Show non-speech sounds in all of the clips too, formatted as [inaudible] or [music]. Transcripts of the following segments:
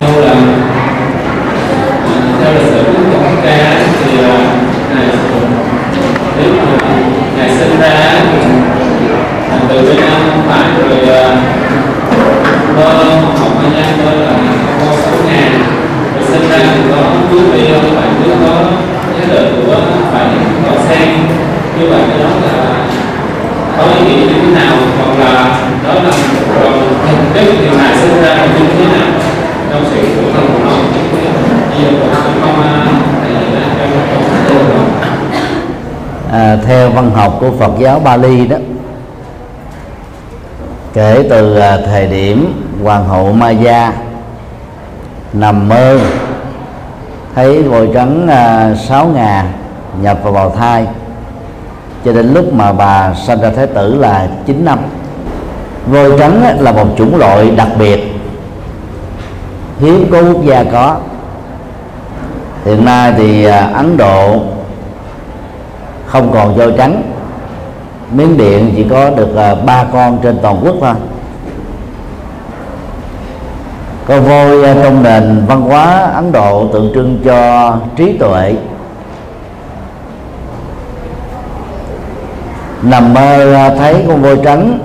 Theo là theo lịch sử của chúng ta thì à, ngài nếu mà ngài sinh ra à, từ bên Nam phải rồi à, mơ học anh em mơ là có sáu ngàn rồi sinh ra thì có quý vị không phải cứ có cái đời của phải có sen như vậy cái đó là có ý nghĩa như thế nào hoặc là đó là còn thực tế thì ngài sinh ra là như thế nào trong sự của thân của nó bây giờ cũng không thầy đã cho nó không à, theo văn học của Phật giáo Bali đó. Kể từ à, thời điểm hoàng hậu Maya nằm mơ, thấy voi trắng à, sáu ngà nhập vào bào thai, cho đến lúc mà bà sanh ra thái tử là 9 năm voi trắng là một chủng loại đặc biệt hiếm có quốc gia có. Hiện nay thì à, Ấn Độ không còn voi trắng miếng Điện chỉ có được à, ba con trên toàn quốc thôi. Con voi à, trong nền văn hóa Ấn Độ tượng trưng cho trí tuệ. Nằm mơ à, thấy con voi trắng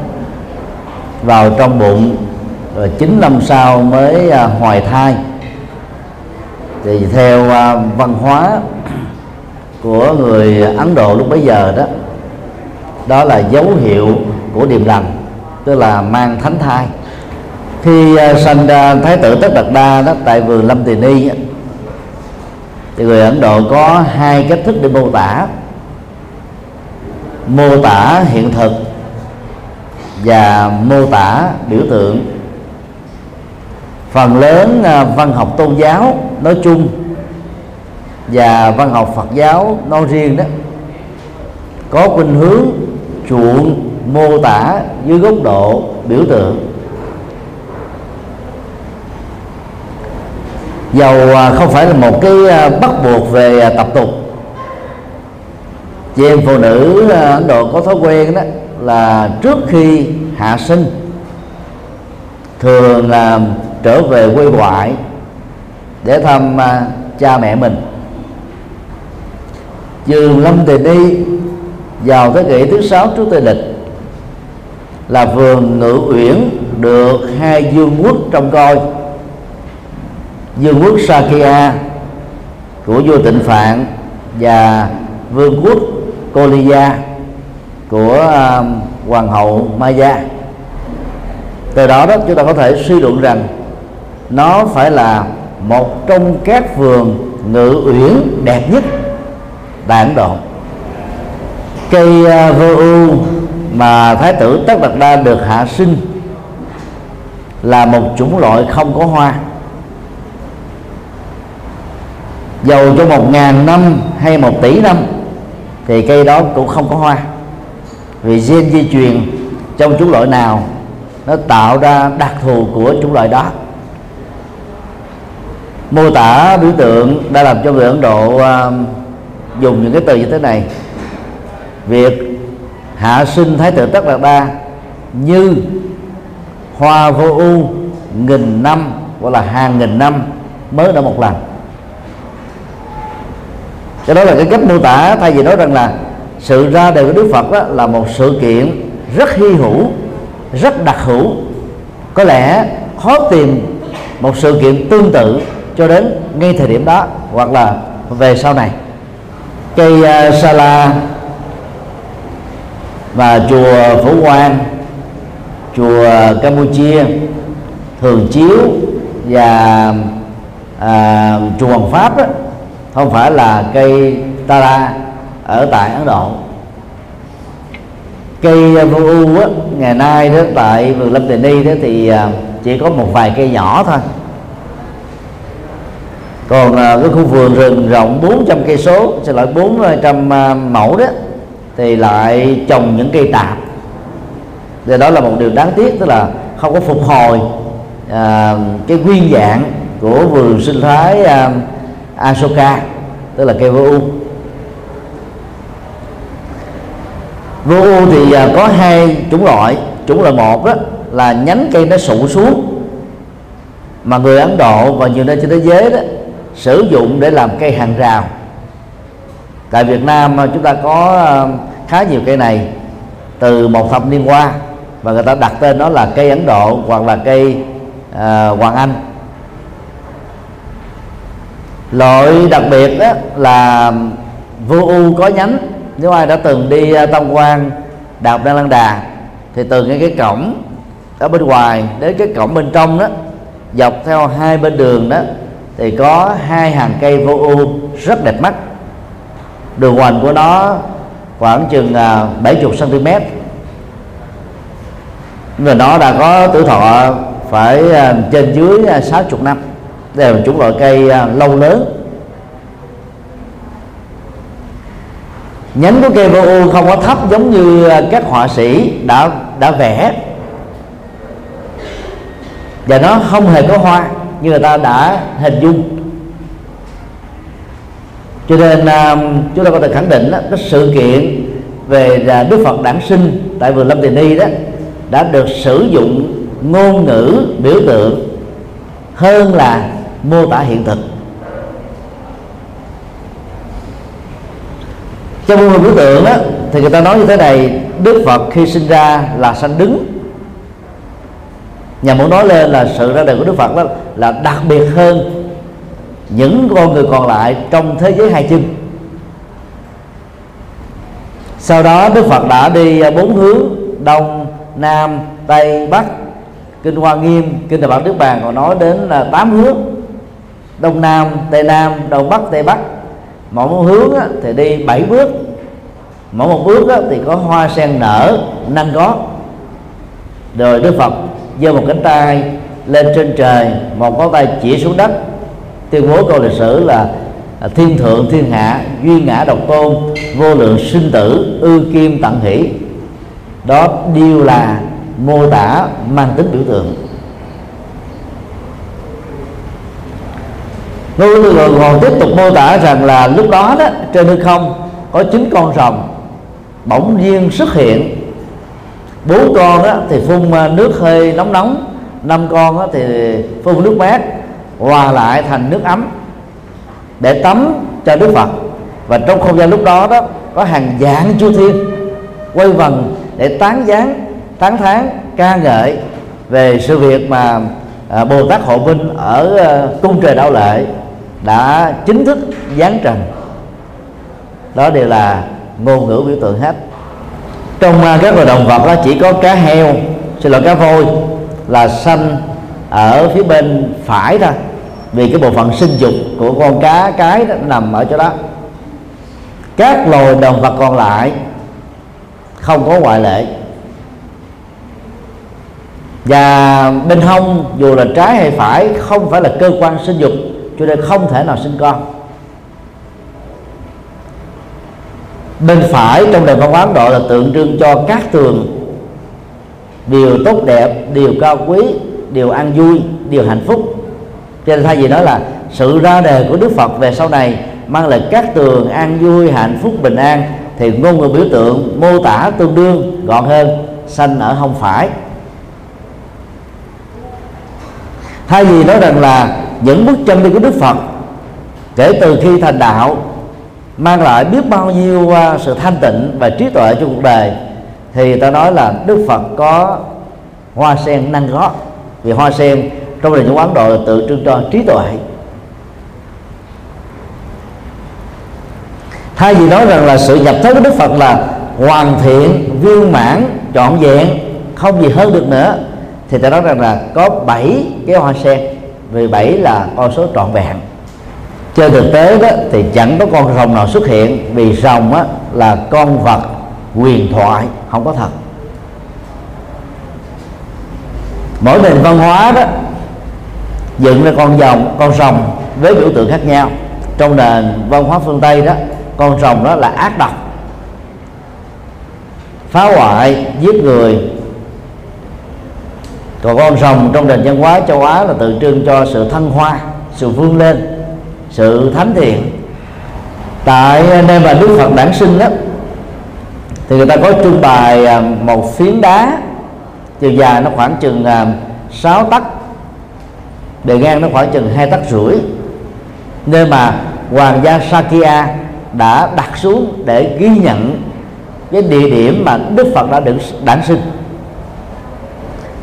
vào trong bụng, rồi chín năm sau mới hoài thai. Thì theo văn hóa của người Ấn Độ lúc bấy giờ đó đó là dấu hiệu của điềm lành, tức là mang thánh thai. Khi à, sanh ra thái tử tất đạt đa đó, tại vườn lâm tỳ ni thì người ấn độ có hai cách thức để mô tả. Mô tả hiện thực và mô tả biểu tượng. Phần lớn à, văn học tôn giáo nói chung và văn học Phật giáo nói riêng đó có khuynh hướng chuộng mô tả dưới góc độ biểu tượng. Dầu à, không phải là một cái à, bắt buộc về à, tập tục. Chị em phụ nữ Ấn Độ có thói quen đó là trước khi hạ sinh, thường là trở về quê ngoại để thăm cha mẹ mình. Trường lâm tề đi vào thế kỷ thứ sáu trước tây lịch là vườn ngự uyển được hai vương quốc trong coi. Vương quốc Sakya của vua Tịnh Phạn và vương quốc Koliya của uh, hoàng hậu Maya. Từ đó đó chúng ta có thể suy luận rằng nó phải là một trong các vườn ngự uyển đẹp nhất tại Ấn Độ cây à, vô ưu mà thái tử tất đạt đa được hạ sinh là một chủng loại không có hoa. Dầu cho một ngàn năm hay một tỷ năm thì cây đó cũng không có hoa. Vì gen di truyền trong chủng loại nào nó tạo ra đặc thù của chủng loại đó. Mô tả biểu tượng đã làm cho người Ấn Độ uh, dùng những cái từ như thế này việc hạ sinh thái tử tất đạt đa như hoa vô ưu nghìn năm gọi là hàng nghìn năm mới đã một lần. Cái đó là cái cách mô tả thay vì nói rằng là sự ra đời của Đức Phật đó là một sự kiện rất hy hữu rất đặc hữu. Có lẽ khó tìm một sự kiện tương tự cho đến ngay thời điểm đó hoặc là về sau này. Cây uh, sa la và chùa Phổ Quang chùa Campuchia thường chiếu và à, chùa Hoàng Pháp đó, không phải là cây tara ở tại Ấn Độ. Cây vô u á, ngày nay đó tại vườn Lâm Tề Ni đó thì à, chỉ có một vài cây nhỏ thôi. Còn à, cái khu vườn rừng rộng 400 cây số sẽ lỗi 400 à, mẫu đó thì lại trồng những cây tạp. Thì đó là một điều đáng tiếc tức là không có phục hồi à, cái nguyên dạng của vườn sinh thái à, Asoka tức là cây vô u. Vô u thì à, có hai chủng loại. Chủng loại một đó là nhánh cây nó sụ xuống mà người Ấn Độ và nhiều nơi trên thế giới đó sử dụng để làm cây hàng rào tại Việt Nam ờ, chúng ta có ờ, khá nhiều cây này từ một thập niên qua và người ta đặt tên nó là cây Ấn Độ hoặc là cây uh, Hoàng Anh. Loại đặc biệt đó là vô u có nhánh. Nếu ai đã từng đi tham quan đạp Đan lăng Đà thì từ ngay cái cổng ở bên ngoài đến cái cổng bên trong đó dọc theo hai bên đường đó thì có hai hàng cây vô u rất đẹp mắt đường hoành của nó khoảng chừng 70 cm và nó đã có tuổi thọ phải à, trên dưới à, 60 năm. Đây là một chủng loại cây à, lâu lớn. Nhánh của cây vô u không có thấp giống như các họa sĩ đã đã vẽ. Và nó không hề có hoa như người ta đã hình dung cho nên uh, chúng ta có thể khẳng định đó, cái sự kiện về uh, Đức Phật đản sinh tại vườn Lâm Tiền Ni đó đã được sử dụng ngôn ngữ biểu tượng hơn là mô tả hiện thực. Trong ngôn ngữ biểu tượng đó, thì người ta nói như thế này Đức Phật khi sinh ra là sanh đứng. Nhà muốn nói lên là sự ra đời của đức phật đó là đặc biệt hơn những con người còn lại trong thế giới hai chân. Sau đó đức phật đã đi bốn hướng, đông, nam, tây, bắc. Kinh hoa nghiêm, kinh đại bản đức bàn còn nói đến là tám hướng. Đông nam, tây nam, đông bắc, tây bắc. Mỗi một hướng thì đi bảy bước. Mỗi một bước thì có hoa sen nở năm gót. Rồi đức phật giơ một cánh tay lên trên trời, một ngón tay chỉ xuống đất tuyên bố câu lịch sử là à, thiên thượng, thiên hạ duy ngã độc tôn, vô lượng sinh tử, ư kim tận hỷ. Đó đều là mô tả mang tính biểu tượng. Ngôn ngữ còn tiếp tục mô tả rằng là lúc đó đó, trên hư không có chín con rồng bỗng nhiên xuất hiện. Bốn con đó thì phun à, nước hơi nóng nóng, năm con đó thì phun nước mát hòa lại thành nước ấm để tắm cho đức phật. Và trong không gian lúc đó đó có hàng vạn chư thiên quay vần để tán gián tán thán ca ngợi về sự việc mà à, bồ tát hộ Vinh ở à, cung trời đạo lệ đã chính thức giáng trần. Đó đều là ngôn ngữ biểu tượng hết. Trong à, các loài động vật đó chỉ có cá heo xin lỗi cá voi là xanh ở phía bên phải thôi vì cái bộ phận sinh dục của con cá, cái đó nằm ở chỗ đó. Các loài động vật còn lại không có ngoại lệ. Và bên hông, dù là trái hay phải, không phải là cơ quan sinh dục, cho nên không thể nào sinh con. Bên phải trong nền văn hóa Ấn Độ là tượng trưng cho các tường. Điều tốt đẹp, điều cao quý, điều an vui, điều hạnh phúc cho nên thay vì nói là sự ra đề của Đức Phật về sau này mang lại các tường an vui, hạnh phúc, bình an, thì ngôn ngữ biểu tượng mô tả tương đương gọn hơn, sanh ở không phải. Thay vì nói rằng là những bước chân đi của Đức Phật, kể từ khi thành đạo, mang lại biết bao nhiêu à, sự thanh tịnh và trí tuệ cho cuộc đời, thì ta nói là Đức Phật có hoa sen nâng gót. Vì hoa sen trong nền văn Ấn Độ là tượng trưng cho trí tuệ. Thay vì nói rằng là sự nhập thế của Đức Phật là hoàn thiện viên mãn trọn vẹn không gì hơn được nữa thì ta nói rằng là có bảy cái hoa sen. Vì bảy là con số trọn vẹn. Trên thực tế đó thì chẳng có con rồng nào xuất hiện vì rồng á, là con vật quyền thoại không có thật. Mỗi nền văn hóa đó dựng ra con rồng con rồng với biểu tượng khác nhau. Trong nền văn hóa phương tây đó, con rồng đó là ác độc. Phá hoại, giết người. Còn con rồng trong nền văn hóa châu á là tượng trưng cho sự thăng hoa, sự vươn lên, sự thánh thiện. Tại nơi mà đức phật đản sinh đó, thì người ta có trưng bày à, một phiến đá. Chiều dài nó khoảng chừng à, 6 tấc bề ngang nó khoảng chừng hai tấc rưỡi. Nơi mà hoàng gia Sakya đã đặt xuống để ghi nhận cái địa điểm mà Đức Phật đã được đản sinh.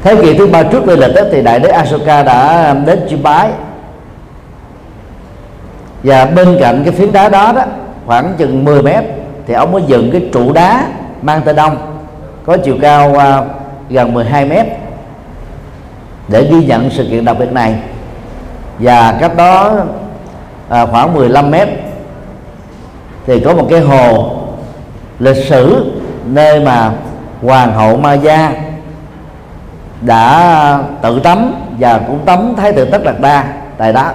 Thế kỷ thứ ba trước lịch đó, thì đại đế Asoka đã đến chiêm bái. Và bên cạnh cái phiến đá đó đó khoảng chừng 10 mét thì ông mới dựng cái trụ đá mang tên đông có chiều cao uh, gần 12 mét để ghi nhận sự kiện đặc biệt này. Và cách đó à, khoảng 15 mét thì có một cái hồ lịch sử nơi mà hoàng hậu Ma Gia đã tự tắm và cũng tắm thái tử tất đạt đa tại đó.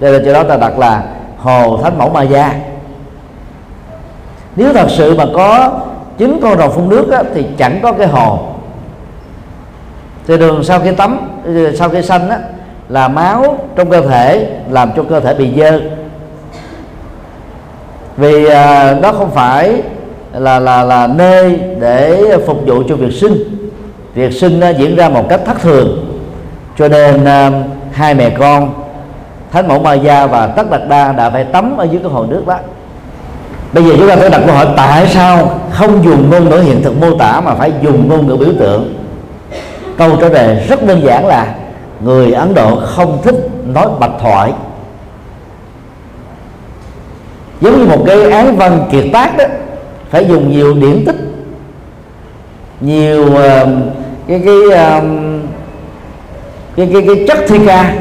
Đây là chỗ đó ta đặt là hồ thánh mẫu Ma Gia. Nếu thật sự mà có chín con rồng phun nước á, thì chẳng có cái hồ thì đường sau khi tắm ờ, sau khi sanh á, là máu trong cơ thể làm cho cơ thể bị dơ. Vì à, đó không phải là là là nơi để phục vụ cho việc sinh. Việc sinh à, diễn ra một cách thất thường. Cho nên à, hai mẹ con thánh mẫu ma gia và tất đạt đa đã phải tắm ở dưới cái hồ nước đó. Bây giờ chúng ta phải đặt câu hỏi tại sao không dùng ngôn ngữ hiện thực mô tả mà phải dùng ngôn ngữ biểu tượng? Câu trả lời rất đơn giản là người ấn độ không thích nói bạch thoại. Giống như một cái án văn kiệt tác đó phải dùng nhiều điển tích nhiều uh, cái cái, uh, cái cái cái chất thi ca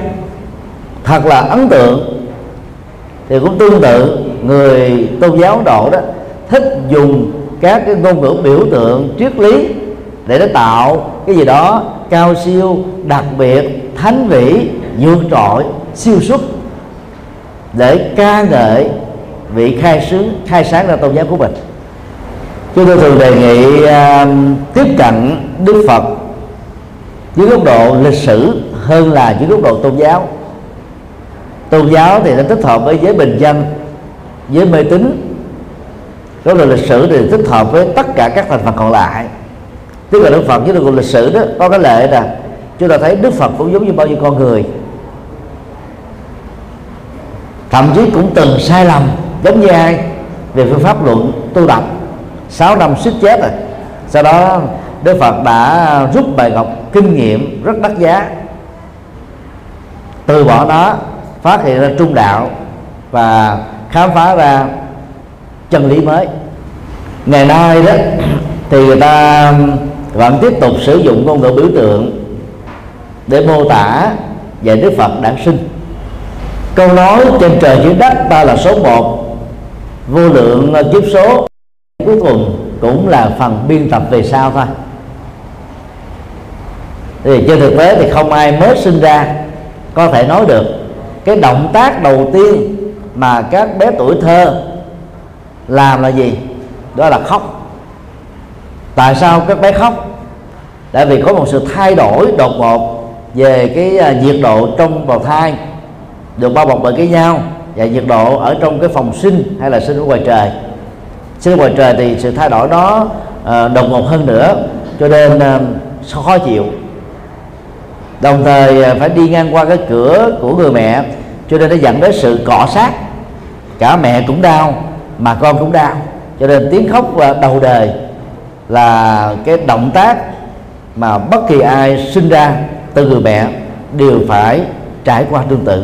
thật là ấn tượng. Thì cũng tương tự người tôn giáo Ấn Độ đó thích dùng các cái ngôn ngữ biểu tượng triết lý để nó tạo cái gì đó cao siêu đặc biệt thánh vĩ vượt trội siêu xuất để ca ngợi vị khai sướng khai sáng ra tôn giáo của mình. Chúng tôi thường đề nghị uh, tiếp cận đức phật dưới góc độ lịch sử hơn là dưới góc độ tôn giáo. Tôn giáo thì nó thích hợp với giới bình dân giới mê tín. Góc độ lịch sử thì thích hợp với tất cả các thành phần còn lại tức là đức phật với được lịch sử đó, có cái lệ là chúng ta thấy đức phật cũng giống như bao nhiêu con người. Thậm chí cũng từng sai lầm, giống như ai? Về phương pháp luận, tu tập. 6 năm suýt chết rồi. Sau đó, đức phật đã rút bài học kinh nghiệm rất đắt giá. Từ bỏ nó, phát hiện ra trung đạo và khám phá ra chân lý mới. Ngày nay đó, thì người ta vẫn tiếp tục sử dụng ngôn ngữ biểu tượng để mô tả về Đức Phật đản sinh. Câu nói trên trời dưới đất ta là số một. Vô lượng kiếp số. Cuối cùng cũng là phần biên tập về sau thôi. Thì trên thực tế thì không ai mới sinh ra có thể nói được. Cái động tác đầu tiên mà các bé tuổi thơ làm là gì? Đó là khóc. Tại sao các bé khóc? Tại vì có một sự thay đổi đột ngột về cái à, nhiệt độ trong bào thai được bao bọc bởi cái nhau và nhiệt độ ở trong cái phòng sinh hay là sinh ở ngoài trời. Sinh ở ngoài trời thì sự thay đổi đó uh, đột ngột hơn nữa cho nên uh, khó chịu. Đồng thời uh, phải đi ngang qua cái cửa của người mẹ cho nên nó dẫn đến sự cọ sát. Cả mẹ cũng đau mà con cũng đau. Cho nên tiếng khóc đầu đời là cái động tác mà bất kỳ ai sinh ra từ người mẹ đều phải trải qua tương tự.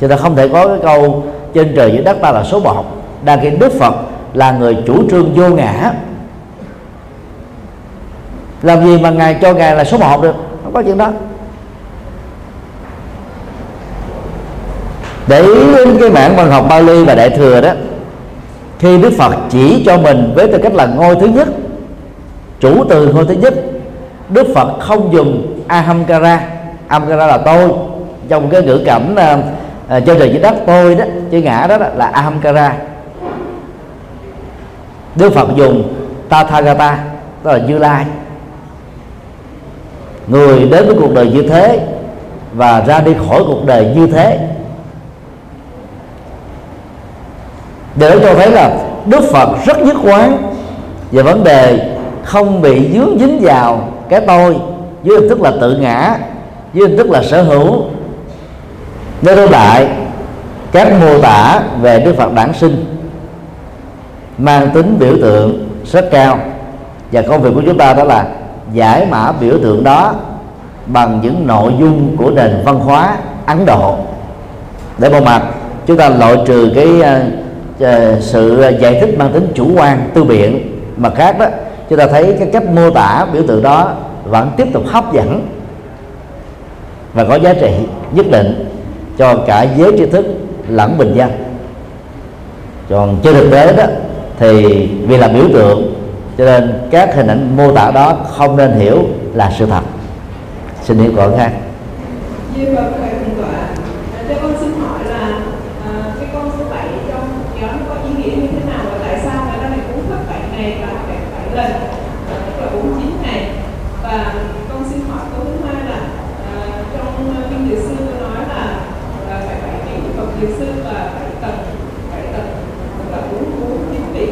Cho ta không thể có cái câu trên trời dưới đất ta là số một. Đang khi đức phật là người chủ trương vô ngã. Làm gì mà ngài cho ngài là số một được? Không có chuyện đó. Để đến cái mảng văn học Bali và Đại thừa đó, khi Đức Phật chỉ cho mình với tư cách là ngôi thứ nhất, chủ từ ngôi thứ nhất Đức Phật không dùng ahamkara ahamkara là tôi. Trong cái ngữ cảnh uh, uh, trên trời dưới đất tôi đó chữ ngã đó, là ahamkara Đức Phật dùng Tathagata tức là Như Lai. Người đến với cuộc đời như thế và ra đi khỏi cuộc đời như thế để cho thấy là Đức Phật rất nhất quán về vấn đề không bị dướng dính vào cái tôi dưới hình thức là tự ngã dưới hình thức là sở hữu. Nói tóm lại các mô tả về đức phật đản sinh mang tính biểu tượng rất cao. Và công việc của chúng ta đó là giải mã biểu tượng đó bằng những nội dung của nền văn hóa Ấn Độ. Để một mặt chúng ta loại trừ cái uh, sự ờ, giải thích mang tính chủ quan tư biện mà khác đó chúng ta thấy cái cách mô tả biểu tượng đó vẫn tiếp tục hấp dẫn và có giá trị nhất định cho cả giới tri thức lẫn bình dân. Còn trên thực tế đó, thì vì là biểu tượng, cho nên các hình ảnh mô tả đó không nên hiểu là sự thật. Xin hiểu còn khác Như vậy, thầy tọa, cho con xin hỏi là à, cái con số 7 trong nhóm có ý nghĩa như thế nào và tại sao người ta lại cúng thất 7 ngày và 7 lần, à, tức là 49 ngày. Và con xin hỏi câu thứ hai là à, trong kinh địa sư có nói là à, phải 7 vị Phật địa sư và 7 tầng, 7 tầng, tức là 4 4 chín vị.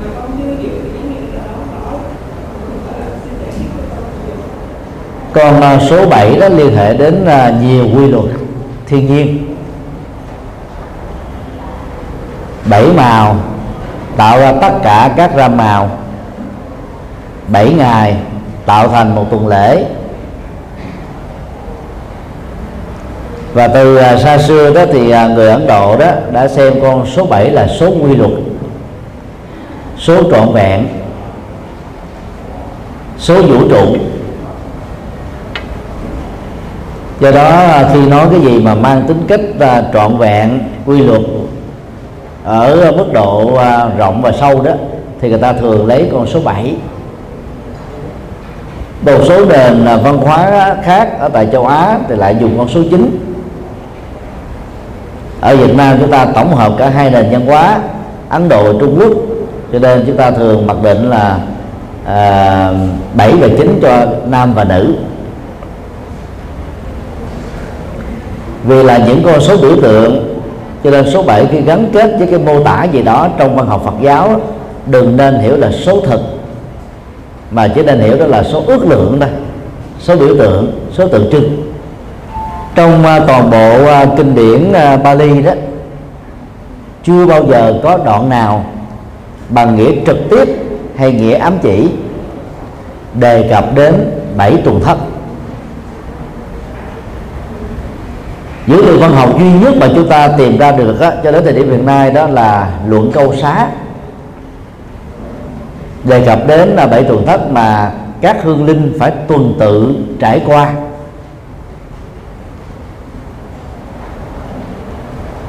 Mà con chưa hiểu ý nghĩa đó rõ. Thầy tọa xin giải thích cho con hiểu còn à, số 7 đó liên hệ đến à, nhiều quy luật thiên nhiên. Bảy màu, tạo ra tất cả các ram màu. Bảy ngày, tạo thành một tuần lễ. Và từ à, xa xưa đó thì người Ấn Độ đó đã xem con số 7 là số quy luật, số trọn vẹn, số vũ trụ. Do đó à, khi nói cái gì mà mang tính cách à, trọn vẹn quy luật à, ở mức độ rộng và sâu đó thì người ta thường lấy con số 7 một số nền văn hóa khác ở tại châu Á thì lại dùng con số 9 ở Việt Nam chúng ta tổng hợp cả hai nền văn hóa Ấn Độ Trung Quốc cho nên chúng ta thường mặc định là à, 7 và 9 cho nam và nữ. Vì là những con số biểu tượng, cho nên số 7 khi gắn kết với cái mô tả gì đó trong văn học Phật giáo, đừng nên hiểu là số thực, mà chỉ nên hiểu đó là số ước lượng thôi, số biểu tượng, số tượng trưng. Trong à, toàn bộ à, kinh điển à, Bali đó, chưa bao giờ có đoạn nào bằng nghĩa trực tiếp hay nghĩa ám chỉ đề cập đến bảy tuần thất. Dữ liệu văn học duy nhất mà chúng ta tìm ra được á, cho đến thời điểm hiện nay đó là luận câu xá. Đề cập đến là bảy tuần thất mà các hương linh phải tuần tự trải qua.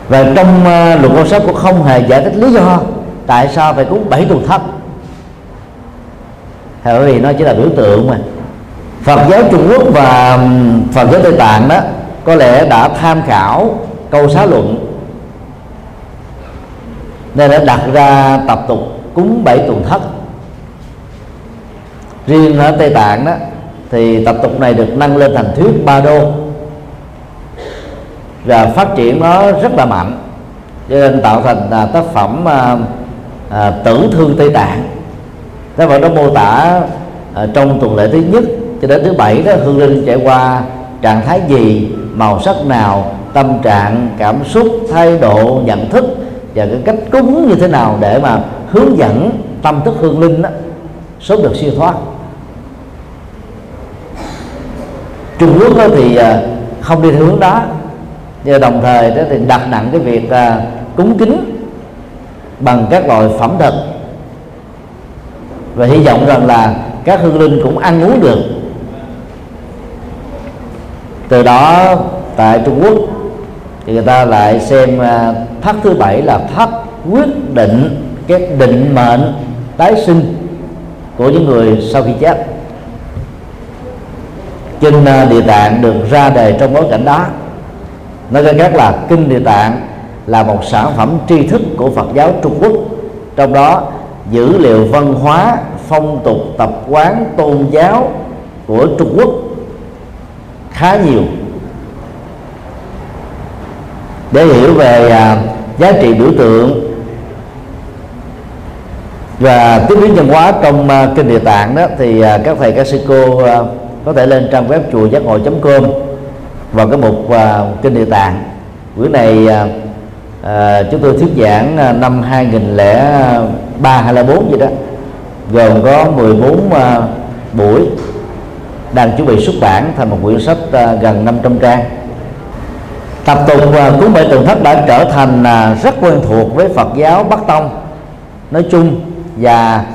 Và trong uh, luận câu xá cũng không hề giải thích lý do tại sao phải cúng bảy tuần thất. Bởi vì nó chỉ là biểu tượng mà. Phật giáo Trung Quốc và Phật giáo Tây Tạng đó có lẽ đã tham khảo câu xá luận. Nên đã đặt ra tập tục cúng bảy tuần thất. Riêng ở tây tạng đó thì tập tục này được nâng lên thành thuyết ba đô. Và phát triển nó rất là mạnh cho nên tạo thành à, tác phẩm à, à, tử thương tây tạng. Tác phẩm đó mô tả à, trong tuần lễ thứ nhất cho đến thứ bảy đó hương linh trải qua trạng thái gì màu sắc nào tâm trạng cảm xúc thái độ nhận thức và cái cách cúng như thế nào để mà hướng dẫn tâm thức hương linh đó, sớm được siêu thoát. Trung Quốc đó thì à, không đi theo hướng đó và đồng thời đó thì đặt nặng cái việc à, cúng kính bằng các loại phẩm thực. Và hy vọng rằng là các hương linh cũng ăn uống được từ đó tại Trung Quốc thì người ta lại xem à, thứ bảy là thắt quyết định cái định mệnh tái sinh của những người sau khi chết. Kinh à, địa tạng được ra đề trong bối cảnh đó. Nói cách khác là kinh địa tạng là một sản phẩm tri thức của Phật giáo Trung Quốc. Trong đó dữ liệu văn hóa phong tục tập quán tôn giáo của Trung Quốc khá nhiều. Để hiểu về à, giá trị biểu tượng và tiếp biến văn hóa trong à, kinh địa tạng đó thì à, các thầy các sư cô à, có thể lên trang web chùa giác ngộ com vào cái mục à, kinh địa tạng. Bữa này à, à, chúng tôi thuyết giảng à, năm 2003 hay là 4 gì đó gồm có 14 à, buổi đang chuẩn bị xuất bản thành một quyển sách ờ, gần 500 trang. Tập tục cúng bệ tượng thất đã trở thành ờ, rất quen thuộc với Phật giáo Bắc Tông nói chung và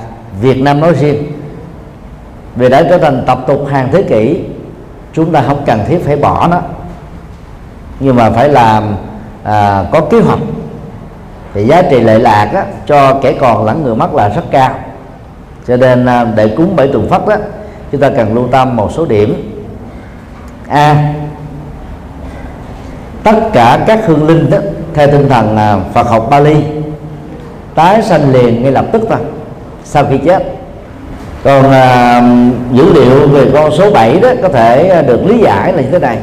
Việt Nam nói riêng. Vì đã trở thành tập tục hàng thế kỷ chúng ta không cần thiết phải bỏ nó. Nhưng mà phải làm à, có kế hoạch. Thì giá trị lệ lạc á, cho kẻ còn lẫn người mất là rất cao. Cho nên à, để cúng bảy tuần phất đó chúng ta cần lưu tâm một số điểm. A. Tất cả các hương linh đó theo tinh thần à, Phật học Bali tái sanh liền ngay lập tức thôi sau khi chết. Còn à, dữ liệu về con số 7 đó có thể à, được lý giải là như thế này.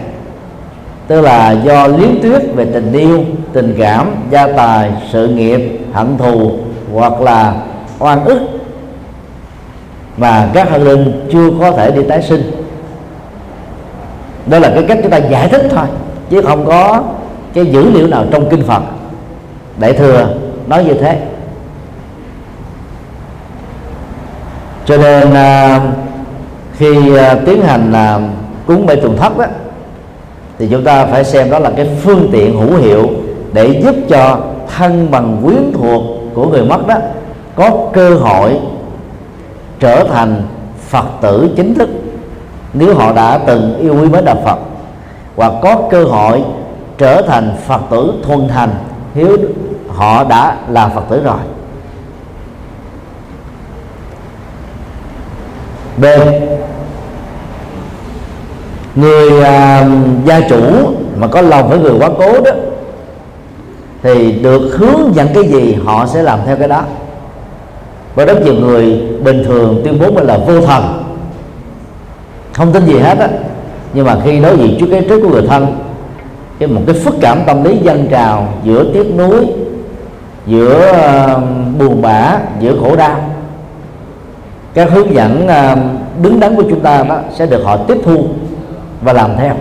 Tức là do liếm tuyết về tình yêu tình cảm gia tài sự nghiệp hận thù hoặc là oan ức mà các hương linh chưa có thể đi tái sinh. Đó là cái cách chúng ta giải thích thôi chứ không có cái dữ liệu nào trong kinh Phật. Đại thừa nói như thế. Cho nên à, khi à, tiến hành à, cúng bệ tuần thất đó thì chúng ta phải xem đó là cái phương tiện hữu hiệu để giúp cho thân bằng quyến thuộc của người mất đó có cơ hội trở thành phật tử chính thức nếu họ đã từng yêu quý mến đạo phật hoặc có cơ hội trở thành phật tử thuần thành nếu họ đã là phật tử rồi. B. Người à, gia chủ mà có lòng với người quá cố đó thì được hướng dẫn cái gì họ sẽ làm theo cái đó và rất nhiều người bình thường tuyên bố mình là vô thần. Không tin gì hết á. Nhưng mà khi đối diện trước cái trước của người thân cái một cái phức cảm tâm lý dân trào giữa tiếc nuối giữa uh, buồn bã giữa khổ đau các hướng dẫn uh, đứng đắn của chúng ta đó sẽ được họ tiếp thu và làm theo.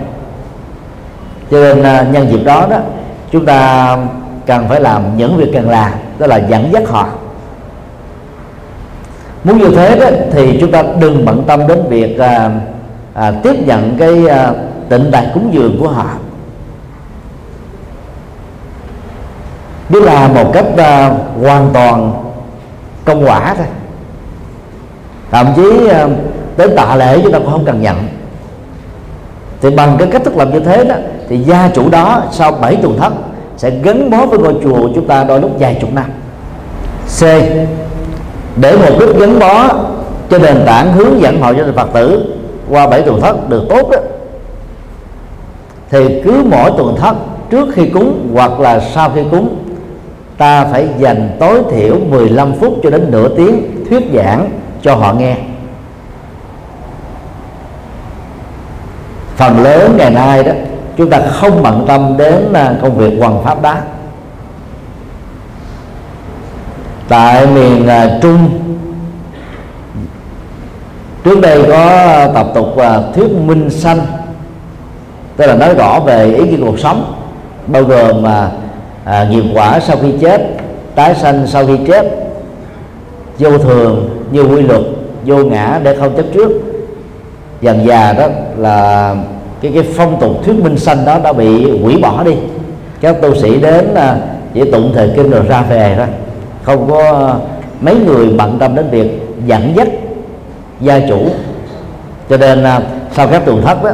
Cho nên uh, nhân dịp đó đó chúng ta cần phải làm những việc cần làm đó là dẫn dắt họ muốn như thế đó thì chúng ta đừng bận tâm đến việc à, à, tiếp nhận cái à, tịnh tài cúng dường của họ. Đó là một cách à, hoàn toàn công quả thôi. Thậm chí à, tới tạ lễ chúng ta cũng không cần nhận. Thì bằng cái cách thức làm như thế đó thì gia chủ đó sau 7 tuần thất sẽ gắn bó với ngôi chùa của chúng ta đôi lúc vài chục năm. C để một đích gắn bó trên nền tảng hướng dẫn họ cho phật tử qua bảy tuần thất được tốt đó, thì cứ mỗi tuần thất trước khi cúng hoặc là sau khi cúng, ta phải dành tối thiểu 15 phút cho đến nửa tiếng thuyết giảng cho họ nghe. Phần lớn ngày nay đó, chúng ta không bận tâm đến à, công việc hoàn pháp đó tại miền uh, trung. Trước đây có tập tục uh, thuyết minh sanh tức là nói rõ về ý nghĩa cuộc sống bao gồm mà uh, nghiệp quả sau khi chết tái sanh sau khi chết vô thường như quy luật vô ngã để không chấp trước. Dần già đó là cái cái phong tục thuyết minh sanh đó đã bị hủy bỏ đi. Các tu sĩ đến chỉ tụng thời kinh rồi ra về đó không có ờ, mấy người bận tâm đến việc dẫn dắt gia chủ. Cho nên ờ, sau các tuần thất đó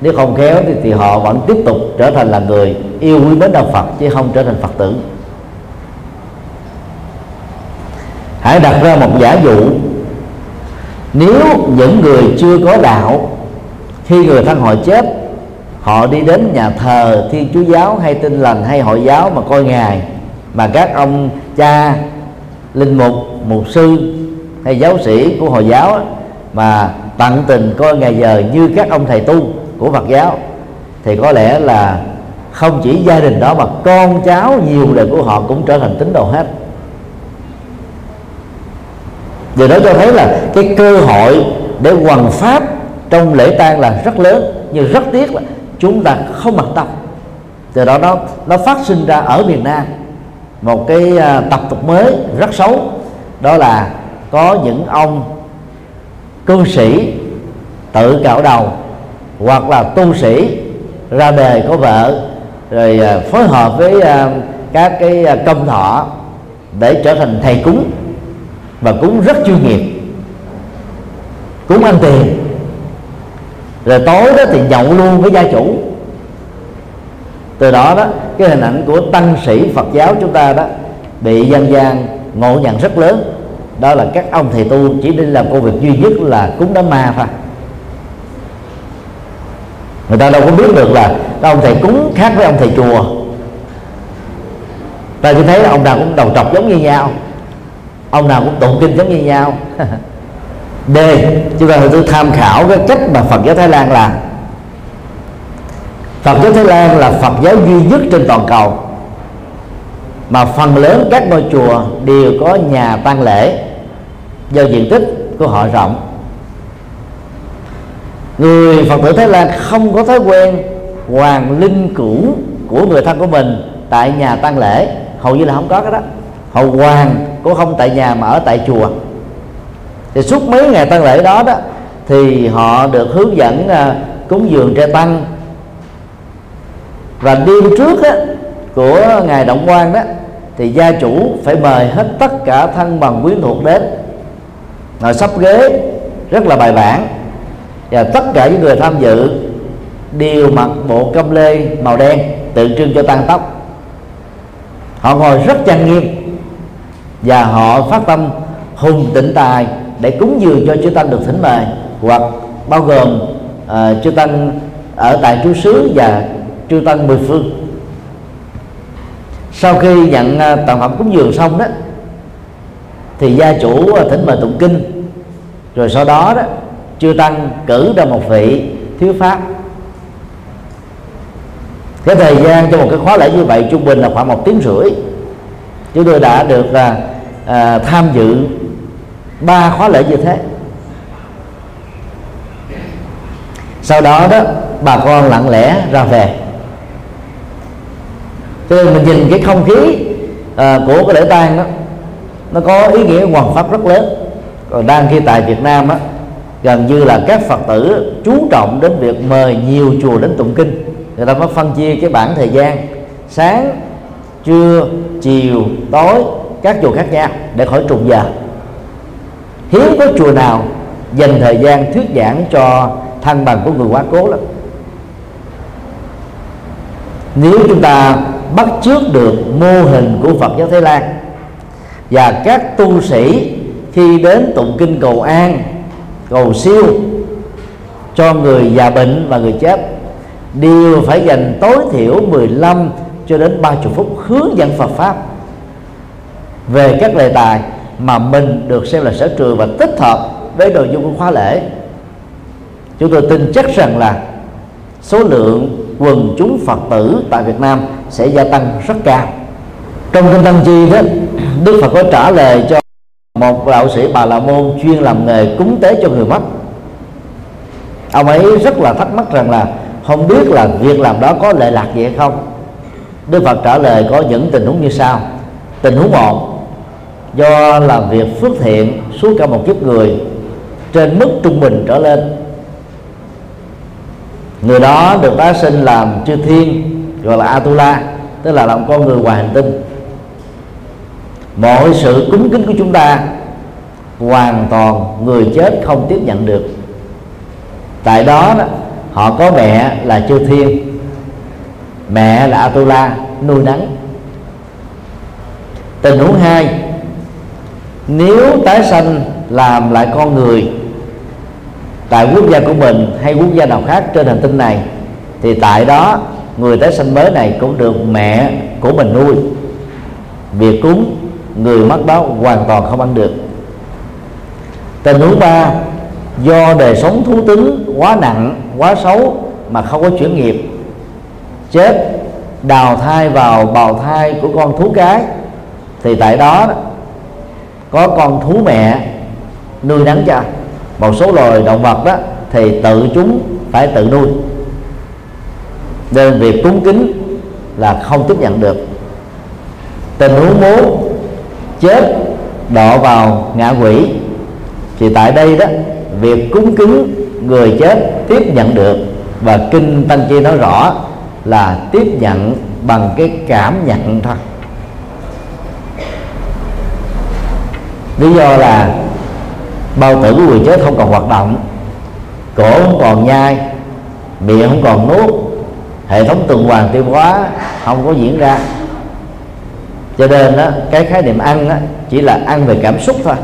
nếu không khéo thì, thì họ vẫn tiếp tục trở thành là người yêu quý mến đạo Phật chứ không trở thành Phật tử. Hãy đặt ra một giả dụ. Nếu những người chưa có đạo khi người thân họ chết họ đi đến nhà thờ thiên chúa giáo hay tin lành hay hội giáo mà coi ngài mà các ông cha, linh mục mục sư hay giáo sĩ của hồi giáo mà tận tình coi ngày giờ như các ông thầy tu của Phật giáo, thì có lẽ là không chỉ gia đình đó mà con cháu nhiều đời của họ cũng trở thành tín đồ hết. Điều đó cho thấy là cái cơ hội để hoàn pháp trong lễ tang là rất lớn, nhưng rất tiếc là chúng ta không mặc tâm. Từ đó nó nó phát sinh ra ở miền Nam một cái à, tập tục mới rất xấu. Đó là có những ông cư sĩ tự cạo đầu hoặc là tu sĩ ra đề có vợ, rồi à, phối hợp với à, các cái công thọ để trở thành thầy cúng và cúng rất chuyên nghiệp, cúng ăn tiền. Rồi tối đó thì nhậu luôn với gia chủ từ đó đó, cái hình ảnh của tăng sĩ Phật giáo chúng ta đó bị dân gian ngộ nhận rất lớn. Đó là các ông thầy tu chỉ đi làm công việc duy nhất là cúng đám ma thôi. Người ta đâu có biết được là ông thầy cúng khác với ông thầy chùa. Ta chỉ thấy là ông nào cũng đầu trọc giống như nhau, ông nào cũng tụng kinh giống như nhau. [laughs] D chúng ta phải tham khảo cái cách mà Phật giáo Thái Lan làm. Phật giáo Thái Lan là Phật giáo duy nhất trên toàn cầu. Mà phần lớn các ngôi chùa đều có nhà tang lễ do diện tích của họ rộng. Người Phật tử Thái Lan không có thói quen hoàng linh cũ của người thân của mình tại nhà tang lễ. Hầu như là không có cái đó. Họ hoàng cũng không tại nhà mà ở tại chùa. Thì suốt mấy ngày tang lễ đó đó thì họ được hướng dẫn uh, cúng dường tre tăng và đêm trước đó, của ngài động quan đó thì gia chủ phải mời hết tất cả thân bằng quyến thuộc đến. Ngồi sắp ghế rất là bài bản. Và tất cả những người tham dự đều mặc bộ câm lê màu đen tượng trưng cho tăng tóc họ ngồi rất trang nghiêm và họ phát tâm hùng tịnh tài để cúng dường cho chư tăng được thỉnh mời. Hoặc bao gồm uh, chư tăng ở tại trú xứ và chư tăng mười phương. Sau khi nhận à, uh, tặng phẩm cúng dường xong đó thì gia chủ à, thỉnh mời tụng kinh. Rồi sau đó đó chư tăng cử ra một vị thiếu pháp. Cái thời gian cho một cái khóa lễ như vậy trung bình là khoảng một tiếng rưỡi. Chúng tôi đã được à, à, tham dự ba khóa lễ như thế. Sau đó đó bà con lặng lẽ ra về cho nên mình nhìn cái không khí à, của cái lễ tang đó nó có ý nghĩa hoàn pháp rất lớn. Còn đang khi tại Việt Nam á gần như là các Phật tử chú trọng đến việc mời nhiều chùa đến tụng kinh. Người ta mới phân chia cái bản thời gian sáng trưa chiều tối các chùa khác nhau để khỏi trùng giờ. Hiếm có chùa nào dành thời gian thuyết giảng cho thân bằng của người quá cố lắm. Nếu chúng ta bắt chước được mô hình của Phật giáo Thái Lan. Và các tu sĩ khi đến tụng kinh cầu an, cầu siêu, cho người già bệnh và người chết, đều phải dành tối thiểu 15 cho đến 30 phút hướng dẫn Phật pháp. Về các đề tài mà mình được xem là sở trường và tích hợp với nội dung của khóa lễ, chúng tôi tin chắc rằng là số lượng quần chúng Phật tử tại Việt Nam sẽ gia tăng rất cao. Trong kinh Tăng Chi đó, Đức Phật có trả lời cho một đạo sĩ bà la môn chuyên làm nghề cúng tế cho người mất ông ấy rất là thắc mắc rằng là không biết là việc làm đó có lệ lạc gì hay không. Đức Phật trả lời có những tình huống như sau. Tình huống một, do làm việc phước thiện suốt cả một kiếp người, trên mức trung bình trở lên. Người đó được tái sinh làm chư thiên gọi là atula tức là làm con người ngoài hành tinh. Mọi sự cúng kính của chúng ta hoàn toàn người chết không tiếp nhận được. Tại đó, đó họ có mẹ là chư thiên mẹ là atula nuôi nấng. Tình huống hai nếu tái sanh làm lại con người tại quốc gia của mình hay quốc gia nào khác trên hành tinh này thì tại đó người tái sanh mới này cũng được mẹ của mình nuôi. Việc cúng, người mất đó hoàn toàn không ăn được. Tình huống ba, do đời sống thú tính quá nặng, quá xấu mà không có chuyển nghiệp. Chết, đào thai vào bào thai của con thú cái, thì tại đó có con thú mẹ nuôi nắng cho. Một số loài động vật đó thì tự chúng phải tự nuôi nên việc cúng kính là không tiếp nhận được. Tình huống muốn chết đọ vào ngã quỷ, thì tại đây đó, việc cúng kính người chết tiếp nhận được. Và kinh tăng chi nói rõ là tiếp nhận bằng cái cảm nhận thôi. Lý do là bao tử của người chết không còn hoạt động, cổ không còn nhai, miệng không còn nuốt hệ thống tuần hoàn tiêu hóa không có diễn ra. Cho nên đó, cái khái niệm ăn đó, chỉ là ăn về cảm xúc thôi.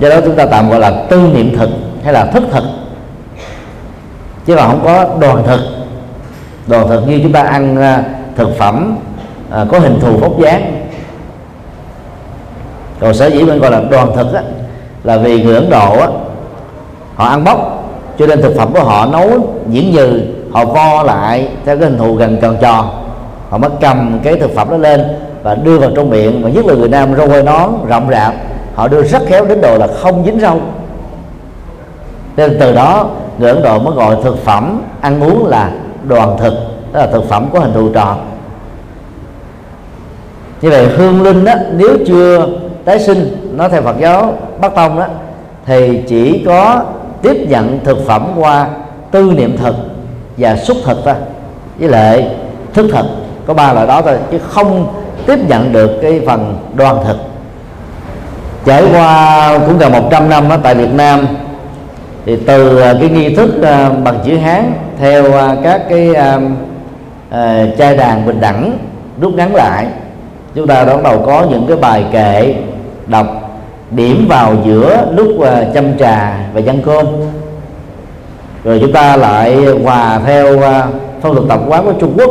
Do đó chúng ta tạm gọi là tư niệm thực hay là thức thực. Chứ mà không có đoàn thực. Đoàn thực như chúng ta ăn à, thực phẩm à, có hình thù vóc dáng. Còn sở dĩ mình gọi là đoàn thực á, là vì người ấn độ á, họ ăn bốc cho nên thực phẩm của họ nấu diễn như họ vo lại theo cái hình thù gần tròn tròn. Họ mới cầm cái thực phẩm đó lên và đưa vào trong miệng và nhất là người nam râu hơi nón rộng rạp, họ đưa rất khéo đến độ là không dính rau. Nên từ đó, người ấn độ mới gọi thực phẩm ăn uống là đoàn thực, đó là thực phẩm có hình thù tròn. Như vậy hương linh đó nếu chưa tái sinh nó theo Phật giáo Bắc tông đó thì chỉ có tiếp nhận thực phẩm qua tư niệm thực và xúc thực thôi với lại thức thực có ba loại đó thôi chứ không tiếp nhận được cái phần đoàn thực. Trải qua cũng gần 100 năm đó, tại Việt Nam thì từ à, cái nghi thức à, bằng chữ Hán theo à, các cái uh, uh, chai đàn bình đẳng rút ngắn lại chúng ta bắt đầu có những cái bài kệ đọc điểm vào giữa lúc uh, châm trà và dân cơm rồi chúng ta lại hòa theo à, phong tục tập quán của Trung Quốc.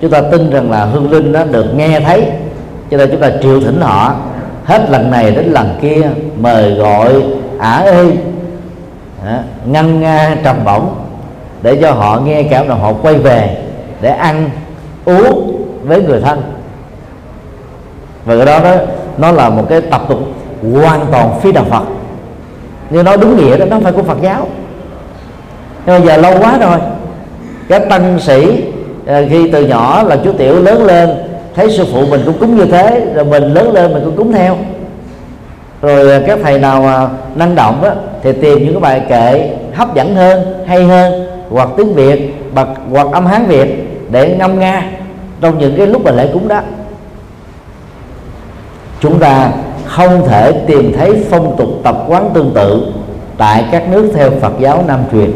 Chúng ta tin rằng là hương linh nó được nghe thấy, cho nên chúng ta triệu thỉnh họ hết lần này đến lần kia mời gọi ả ê à, ngăn nga, trầm bổng để cho họ nghe cảm động họ quay về để ăn uống với người thân. Và cái đó đó, nó là một cái tập tục hoàn toàn phi đạo Phật. Nhưng nó đúng nghĩa đó, nó phải của Phật giáo nhưng mà giờ lâu quá rồi. Các tăng sĩ à, khi từ nhỏ là chú tiểu lớn lên, thấy sư phụ mình cũng cúng như thế, rồi mình lớn lên mình cũng cúng theo. Rồi à, các thầy nào mà năng động đó thì tìm những cái bài kệ hấp dẫn hơn, hay hơn, hoặc tiếng việt bật hoặc âm hán việt để ngâm nga trong những cái lúc mà lễ cúng đó. Chúng ta không thể tìm thấy phong tục tập quán tương tự tại các nước theo Phật giáo Nam truyền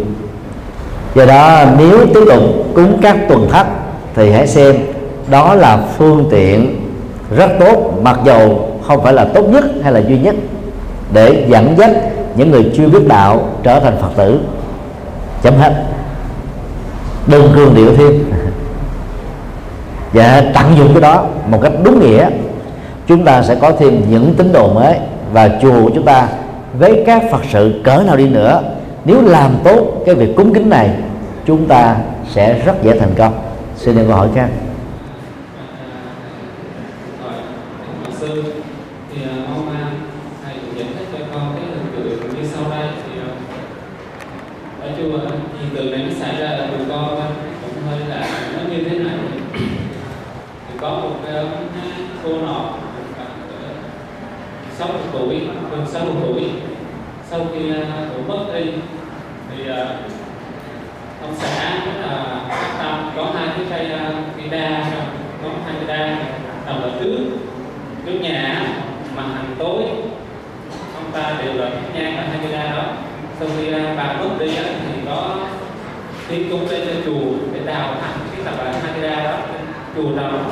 do đó, nếu tiếp tục cúng các tuần thất, thì hãy xem đó là phương tiện rất tốt, mặc dù không phải là tốt nhất hay là duy nhất, để dẫn dắt những người chưa biết đạo trở thành phật tử. Chấm hết. Đừng cường điệu thêm. [laughs] Và tận dụng cái đó một cách đúng nghĩa, chúng ta sẽ có thêm những tín đồ mới và chùa của chúng ta với các phật sự cỡ nào đi nữa nếu làm tốt cái việc cúng kính này, chúng ta sẽ rất dễ thành công. Xin được câu hỏi khác sư thì mong thầy cũng giải thích cho con cái hình tượng như sau đây thì ở chùa hiện tượng này nó xảy ra là tụi con cũng hơi là nó như thế này thì có một cái cô nọ sáu mươi tuổi gần sáu mươi tuổi sau khi cụ mất đi thì ông xã là tâm có hai cái cây cây đa có hai cây đa trồng ở trước trước nhà mà hành tối ông ta đều là thắp nhang ở hai cây đa đó sau khi bà mất đi á, thì có đi công lên cho chùa để đào thẳng cái tập là hai cây đa đó, chùa trồng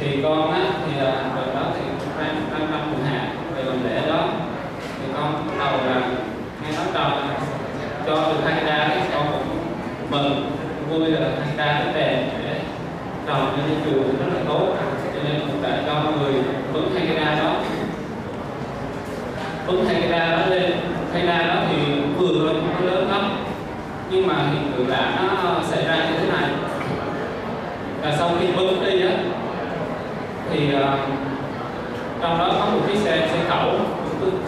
thì con á, thì à, rồi đó thì mang mang năm mùa hạ về làm lễ đó. Thì con đầu là nghe nói trồng cho được hai cây đa thì con cũng mừng, vui là hai cây đa rất đẹp để trồng lên chùa rất là tốt. Cho nên cũng đã cho người vững hai cây đa đó. Vững hai cây đa đó lên. Cây đa đó thì vừa thôi không có lớn lắm nhưng mà hiện tượng là nó ờ, xảy ra như thế này. Là sau khi bấm đi á, thì ờ, trong đó có một chiếc xe xe cẩu.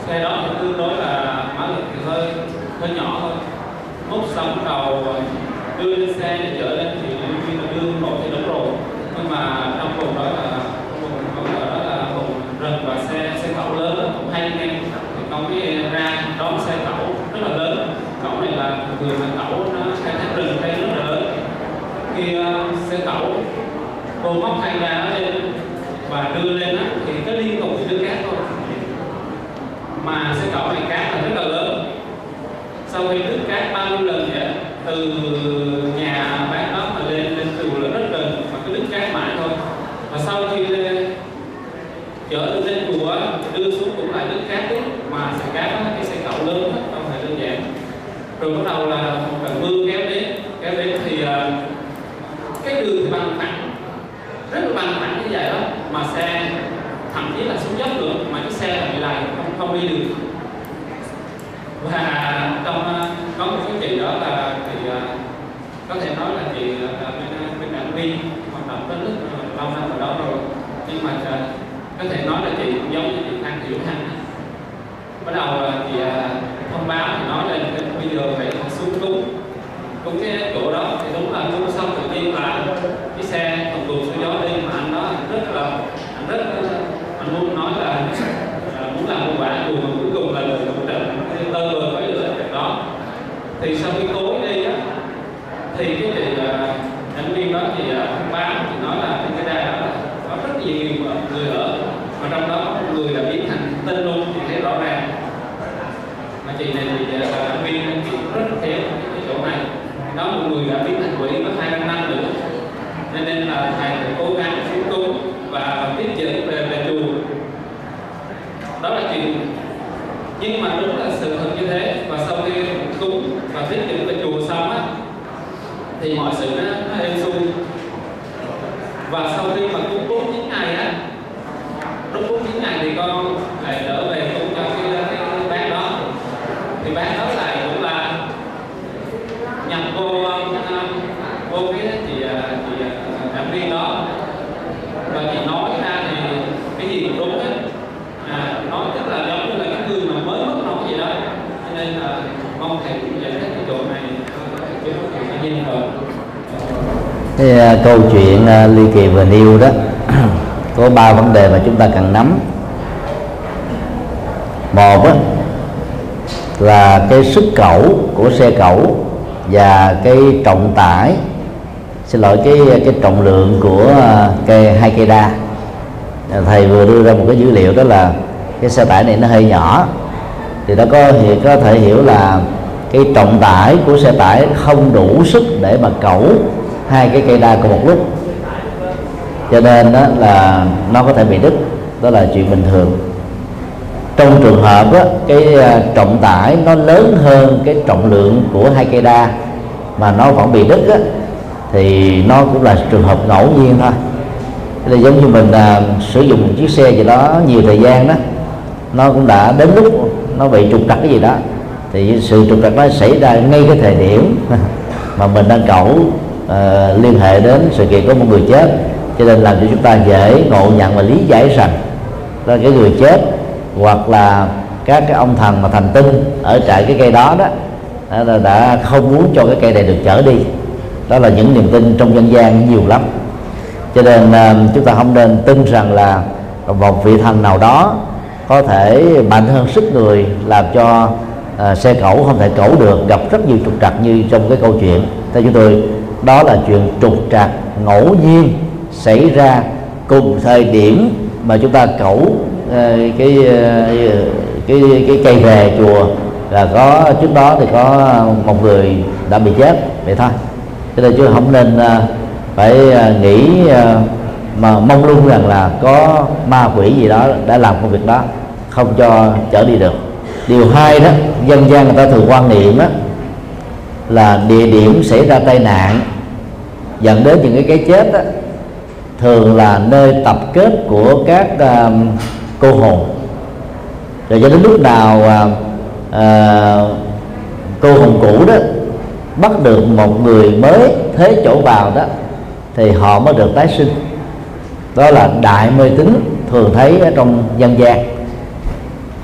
Xe đó thì tương đối là mã lực thì hơi hơi nhỏ thôi. Múc xong đầu ờ, đưa lên xe để chở lên thì khi mà đưa một thì đúng rồi. Nhưng mà trong vùng đó là vùng đó là vùng rừng và xe xe cẩu lớn, cũng hay nghe. Thì không biết ra nó khai thác rừng hay rất là lớn khi uh, xe cẩu cô móc hai ra nó lên và đưa lên á thì cứ liên tục đưa cát thôi. Mà xe cẩu này cát là rất là lớn. Sau khi đứt cát bao nhiêu lần vậy từ nhà bán đó mà lên lên từ là rất gần mà cứ đứt cát mãi thôi. Và sau khi lên chở từ lên chùa á, đưa xuống cũng lại đứt cát tiếp mà xe cát đó, cái xe cẩu lớn đó, không phải đơn giản rồi bắt đầu là một trận mưa kéo đến kéo đến thì à, cái đường thì bằng phẳng rất là bằng phẳng như vậy đó, mà xe thậm chí là xuống dốc nữa, mà cái xe là bị không không đi được. Và trong à, có một cái chuyện đó là thì à, có thể nói là chị là bên bên đảng viên hoạt động rất rất lâu năm ở đó rồi. Nhưng mà có thể nói là chị cũng giống như chị đang hiểu Hằng bắt đầu thì chị thông báo thì nói lên giờ phải xuống cúng cúng cái chỗ đó thì đúng là cúng xong tự nhiên là cái xe thùng đùi số gió đi mà anh đó rất là anh rất anh muốn nói là à, muốn làm một quả cùng mà cuối cùng là người một trận tơ vừa phải lửa đó. Thì sau khi tối đi á thì cái chị nhân viên đó thì thông báo thì nói là cái cái đài đó là có rất nhiều người ở mà trong đó có một người là biến thành tên luôn thì thấy rõ ràng mà chị này thì là nhân viên chị rất là khéo cái chỗ này đó một người quỹ biến hai năm năm nữa cho nên là thầy phải cố gắng xuống cúng và tiếp dẫn về về chùa. Đó là chuyện. Nhưng mà đúng là sự thật như thế. Và sau khi cúng và tiếp dẫn về chùa xong á thì mọi sự nó, nó êm xuôi. Và sau khi mà cúng cúng chín ngày á lúc cúng chín ngày thì con lại trở về cúng cho cái, cái, cái bác đó thì bác đó lại cũng là nhập vô vô cái chị chị đảng viên đó và chị nói ra thì cái gì cũng đúng hết à, nói tức là giống như là cái người mà mới mất nói gì đó cho nên là mong thầy cũng giải thích cái chỗ này cho thầy nhìn vào cái uh, câu chuyện uh, ly kỳ vừa nêu đó có ba vấn đề mà chúng ta cần nắm. Một đó là cái sức cẩu của xe cẩu và cái trọng tải. Xin lỗi cái cái trọng lượng của à, cây hai cây đa thầy vừa đưa ra một cái dữ liệu đó là cái xe tải này nó hơi nhỏ. Thì nó có thì có thể hiểu là cái trọng tải của xe tải không đủ sức để mà cẩu hai cái cây đa cùng một lúc. Cho nên đó là nó có thể bị đứt đó là chuyện bình thường. Trong trường hợp đó, cái à, trọng tải nó lớn hơn cái trọng lượng của hai cây đa mà nó vẫn bị đứt đó, thì nó cũng là trường hợp ngẫu nhiên thôi. Là giống như mình à, sử dụng một chiếc xe gì đó nhiều thời gian đó nó cũng đã đến lúc nó bị trục trặc cái gì đó thì sự trục trặc nó xảy ra ngay cái thời điểm [laughs] mà mình đang cẩu uh, liên hệ đến sự kiện có một người chết cho nên làm cho chúng ta dễ ngộ nhận và lý giải rằng là cái người chết hoặc là các cái ông thần mà thành tinh ở trại cái cây đó đó đã, đã không muốn cho cái cây này được chở đi. Đó là những niềm tin trong dân gian nhiều lắm. Cho nên uh, chúng ta không nên tin rằng là một vị thần nào đó có thể mạnh hơn sức người làm cho uh, xe cẩu không thể cẩu được gặp rất nhiều trục trặc như trong cái câu chuyện. Theo chúng tôi đó là chuyện trục trặc ngẫu nhiên xảy ra cùng thời điểm mà chúng ta cẩu ờ, cái, ờ, cái cái cây về chùa là có trước đó thì có một người đã bị chết vậy thôi cho nên chứ không nên ờ, phải nghĩ mà mong lung rằng là có ma quỷ gì đó đã làm công việc đó không cho trở đi được điều hai đó dân gian người ta thường quan niệm á là địa điểm xảy ra tai nạn. Dẫn đến những cái cái chết đó, thường là nơi tập kết của các uh, cô hồn. Rồi cho đến lúc nào uh, uh, cô hồn cũ đó bắt được một người mới thế chỗ vào đó thì họ mới được tái sinh. Đó là đại mê tín thường thấy ở trong dân gian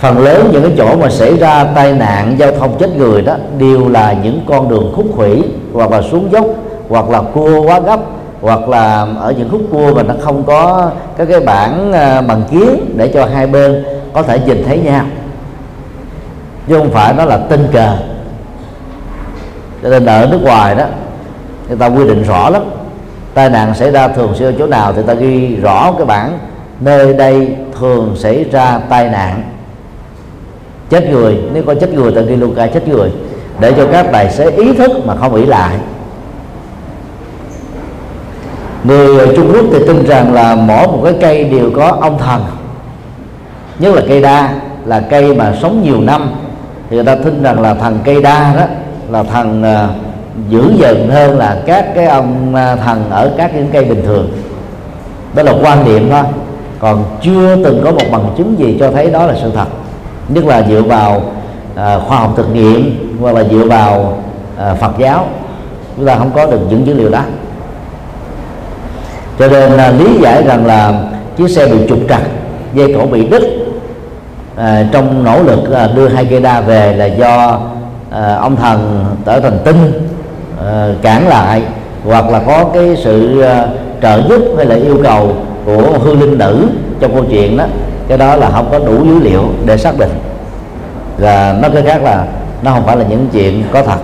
phần lớn những cái chỗ mà xảy ra tai nạn, giao thông chết người đó, đều là những con đường khúc khủy hoặc là xuống dốc, hoặc là cua quá gấp, hoặc là ở những khúc cua mà nó không có các cái bảng à, bằng kiến để cho hai bên có thể nhìn thấy nhau. Chứ không phải nó là tình cờ cho nên ở nước ngoài đó, người ta quy định rõ lắm. Tai nạn xảy ra thường xuyên ở chỗ nào thì ta ghi rõ cái bảng. Nơi đây thường xảy ra tai nạn chết người. Nếu có chết người ta ghi luôn cả chết người. Để cho các tài xế ý thức mà không ỷ lại. Người Trung Quốc thì tin rằng là mỗi một cái cây đều có ông thần. Nhất là cây đa là cây mà sống nhiều năm. Thì người ta tin rằng là thần cây đa đó là thần uh, dữ dần hơn là các cái ông uh, thần ở các những cây bình thường. Đó là quan niệm thôi. Còn chưa từng có một bằng chứng gì cho thấy đó là sự thật nhất là dựa vào à, khoa học thực nghiệm hoặc là dựa vào à, Phật giáo. Chúng ta không có được những dữ liệu đó. Cho nên là lý giải rằng là chiếc xe bị trục trặc dây cổ bị đứt à, trong nỗ lực à, đưa hai cây đa về là do à, ông thần ở thành tinh à, cản lại hoặc là có cái sự à, trợ giúp hay là yêu cầu của hương linh nữ trong câu chuyện đó cái đó là không có đủ dữ liệu để xác định. Và nói cái khác là nó không phải là những chuyện có thật.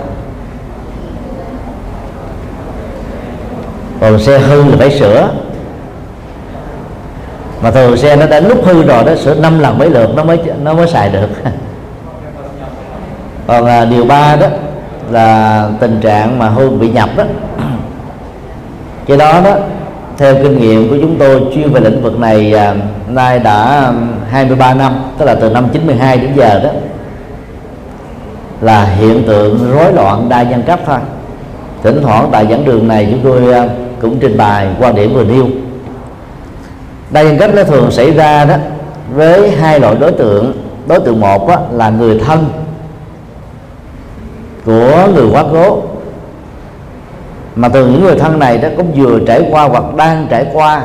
Còn xe hư là phải sửa. Mà thường xe nó đã lúc hư rồi đó sửa năm lần mấy lượt nó mới nó mới xài được. [laughs] Còn à, điều ba đó là tình trạng mà hư bị nhập đó. Cái đó đó theo kinh nghiệm của chúng tôi chuyên về lĩnh vực này à, nay đã 23 năm tức là từ năm 92 đến giờ đó là hiện tượng rối loạn đa nhân cấp thôi. Thỉnh thoảng tại giảng đường này chúng tôi à, cũng trình bày quan điểm vừa nêu. Đa nhân cấp nó thường xảy ra đó với hai loại đối tượng. Đối tượng một là người thân của người quá cố mà từ những người thân này đó cũng vừa trải qua hoặc đang trải qua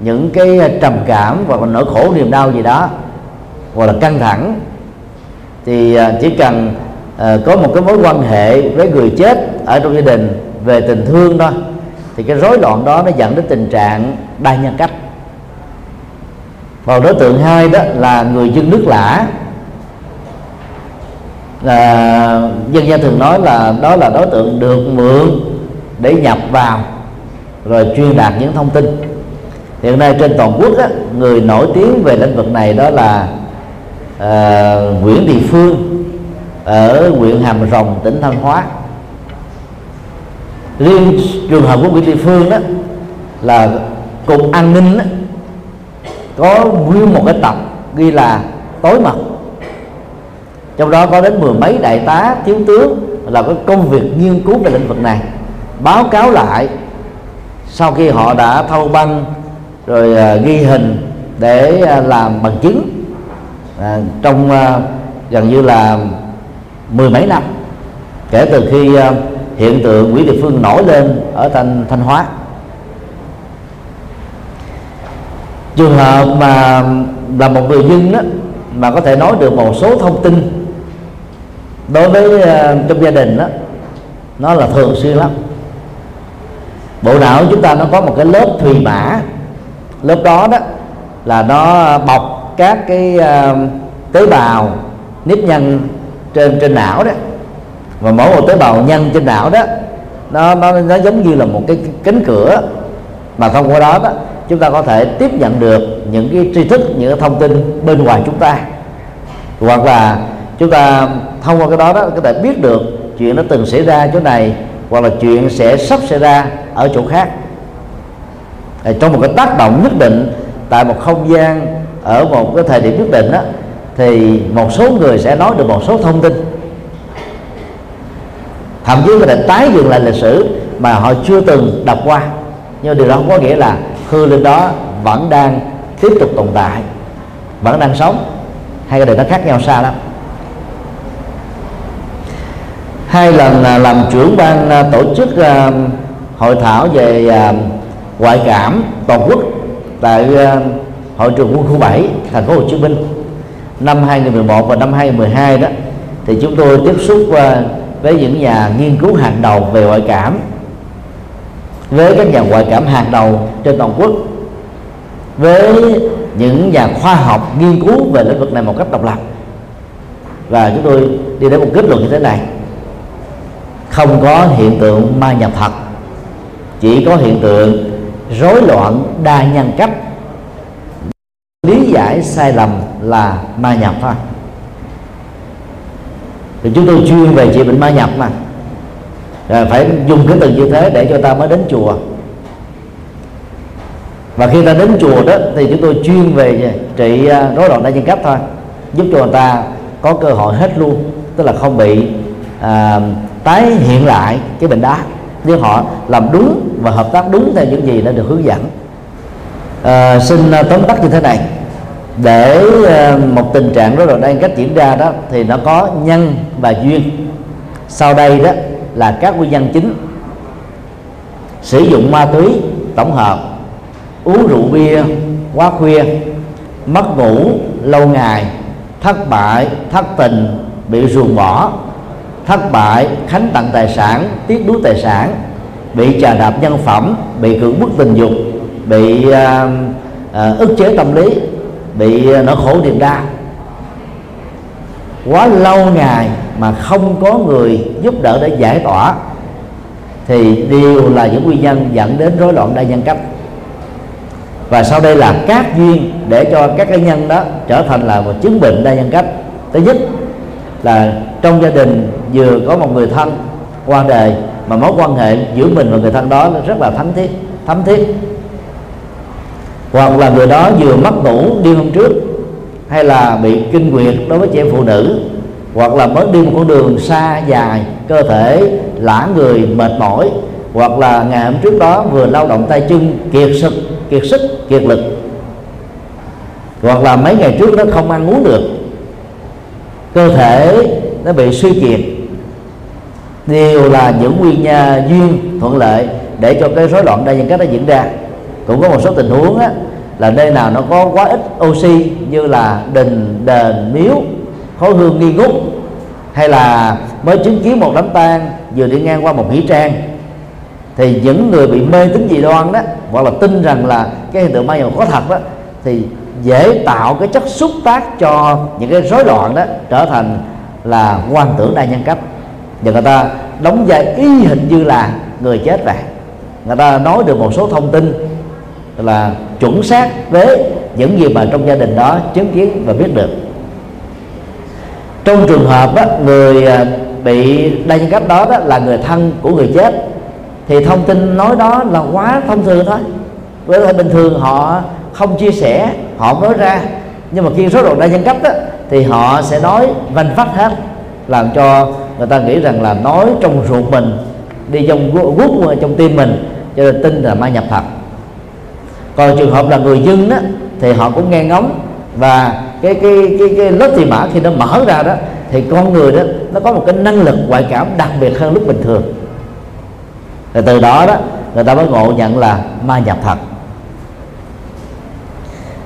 những cái trầm cảm hoặc là nỗi khổ niềm đau gì đó hoặc là căng thẳng thì à, chỉ cần uh, có một cái mối quan hệ với người chết ở trong gia đình về tình thương thôi thì cái rối loạn đó nó dẫn đến tình trạng đa nhân cách. Còn đối tượng hai đó là người dân nước lã. Là dân gian thường nói là đó là đối tượng được mượn để nhập vào rồi truyền đạt những thông tin. Hiện nay trên toàn quốc á, người nổi tiếng về lĩnh vực này đó là uh, Nguyễn Thị Phương ở huyện Hàm Rồng tỉnh Thanh Hóa. Riêng trường hợp của Nguyễn Thị Phương đó là cục an ninh đó, có nguyên một cái tập ghi là tối mật. Trong đó có đến mười mấy đại tá thiếu tướng là có công việc nghiên cứu về lĩnh vực này báo cáo lại. Sau khi họ đã thâu băng rồi uh, ghi hình để uh, làm bằng chứng uh, trong uh, gần như là mười mấy năm kể từ khi uh, hiện tượng quỷ địa phương nổi lên ở thanh thanh hóa. Trường hợp mà là một người dân đó mà có thể nói được một số thông tin đối với uh, trong gia đình đó nó là thường xuyên lắm bộ não chúng ta nó có một cái lớp thùy mã. Lớp đó đó là nó bọc các cái uh, tế bào nếp nhân trên trên não đó. Và mỗi một tế bào nhân trên não đó nó nó nó giống như là một cái cánh cửa. Mà thông qua đó đó chúng ta có thể tiếp nhận được những cái tri thức những cái thông tin bên ngoài chúng ta. Hoặc là chúng ta thông qua cái đó đó có thể biết được chuyện nó từng xảy ra chỗ này hoặc là chuyện sẽ sắp xảy ra ở chỗ khác. Trong một cái tác động nhất định tại một không gian, ở một cái thời điểm nhất định đó thì một số người sẽ nói được một số thông tin. Thậm chí có thể tái dựng lại lịch sử mà họ chưa từng đọc qua. Nhưng điều đó không có nghĩa là hư linh đó vẫn đang tiếp tục tồn tại, vẫn đang sống hai cái điều nó khác nhau xa lắm hai lần à, làm trưởng ban à, tổ chức à, hội thảo về ngoại cảm toàn quốc tại hội trường quân khu 7 thành phố Hồ Chí Minh. Năm 2011 và năm 2012 đó, thì chúng tôi tiếp xúc với những nhà nghiên cứu hàng đầu về ngoại cảm, với các nhà ngoại cảm hàng đầu trên toàn quốc, với những nhà khoa học nghiên cứu về lĩnh vực này một cách độc lập. Và chúng tôi đi đến một kết luận như thế này không có hiện tượng ma nhập thật chỉ có hiện tượng rối loạn đa nhân cách. Lý giải sai lầm là ma nhập thôi thì chúng tôi chuyên về trị bệnh ma nhập mà. Rồi phải dùng cái từ như thế để cho ta mới đến chùa. Và khi ta đến chùa đó thì chúng tôi chuyên về trị à, rối loạn đa nhân cách thôi. Giúp cho người ta có cơ hội hết luôn tức là không bị à, tái hiện lại cái bệnh đá nếu họ làm đúng và hợp tác đúng theo những gì đã được hướng dẫn. À, xin ờ, tóm tắt như thế này. Để ờ, một tình trạng rối loạn đang cách diễn ra đó thì nó có nhân và duyên. Sau đây đó là các nguyên nhân chính. Sử dụng ma túy tổng hợp uống rượu bia quá khuya mất ngủ lâu ngày thất bại thất tình bị ruồng bỏ thất bại khánh tặng tài sản tiếc đuối tài sản bị trà đạp nhân phẩm bị cưỡng bức tình dục bị uh, uh, ức chế tâm lý bị uh, nỗi khổ niềm đau quá lâu ngày mà không có người giúp đỡ để giải tỏa thì đều là những nguyên nhân dẫn đến rối loạn đa nhân cách. Và sau đây là các duyên để cho các cá nhân đó trở thành là một chứng bệnh đa nhân cách. Thứ nhất là trong gia đình vừa có một người thân qua đời mà mối quan hệ giữa mình và người thân đó rất là thắm thiết, thấm thiết. Hoặc là người đó vừa mất ngủ đêm hôm trước, hay là bị kinh nguyệt đối với chị em phụ nữ, hoặc là mới đi một con đường xa dài, cơ thể lã người mệt mỏi, hoặc là ngày hôm trước đó vừa lao động tay chân kiệt sức kiệt sức, kiệt lực. Hoặc là mấy ngày trước nó không ăn uống được, cơ thể nó bị suy kiệt đều là những nguyên nhân duyên thuận lợi để cho cái rối loạn đa nhân cách nó diễn ra. Cũng có một số tình huống á, là nơi nào nó có quá ít oxy như là đình đền miếu khối hương nghi ngút hay là mới chứng kiến một đám tang vừa đi ngang qua một nghĩa trang thì những người bị mê tín dị đoan đó hoặc là tin rằng là cái hiện tượng ma nhập có thật đó thì dễ tạo cái chất xúc tác cho những cái rối loạn đó trở thành là quan tưởng đa nhân cách và người ta đóng vai y hình như là người chết vậy người ta nói được một số thông tin là chuẩn xác với những gì mà trong gia đình đó chứng kiến và biết được. Trong trường hợp đó, người à, bị đa nhân cách đó, đó là người thân của người chết thì thông tin nói đó là quá thông thường thôi. Với lại bình thường họ không chia sẻ họ nói ra. Nhưng mà khi số độ đa nhân cách đó, thì họ sẽ nói vanh vách hết làm cho người ta nghĩ rằng là nói trong ruột mình, đi trong guốc trong tim mình, cho nên tin là ma nhập thật còn trường hợp là người dân đó, thì họ cũng nghe ngóng, và cái cái cái cái lớp thì mã khi nó mở ra đó, thì con người đó, nó có một cái năng lực ngoại cảm đặc biệt hơn lúc bình thường. Rồi từ đó đó, người ta mới ngộ nhận là ma nhập thật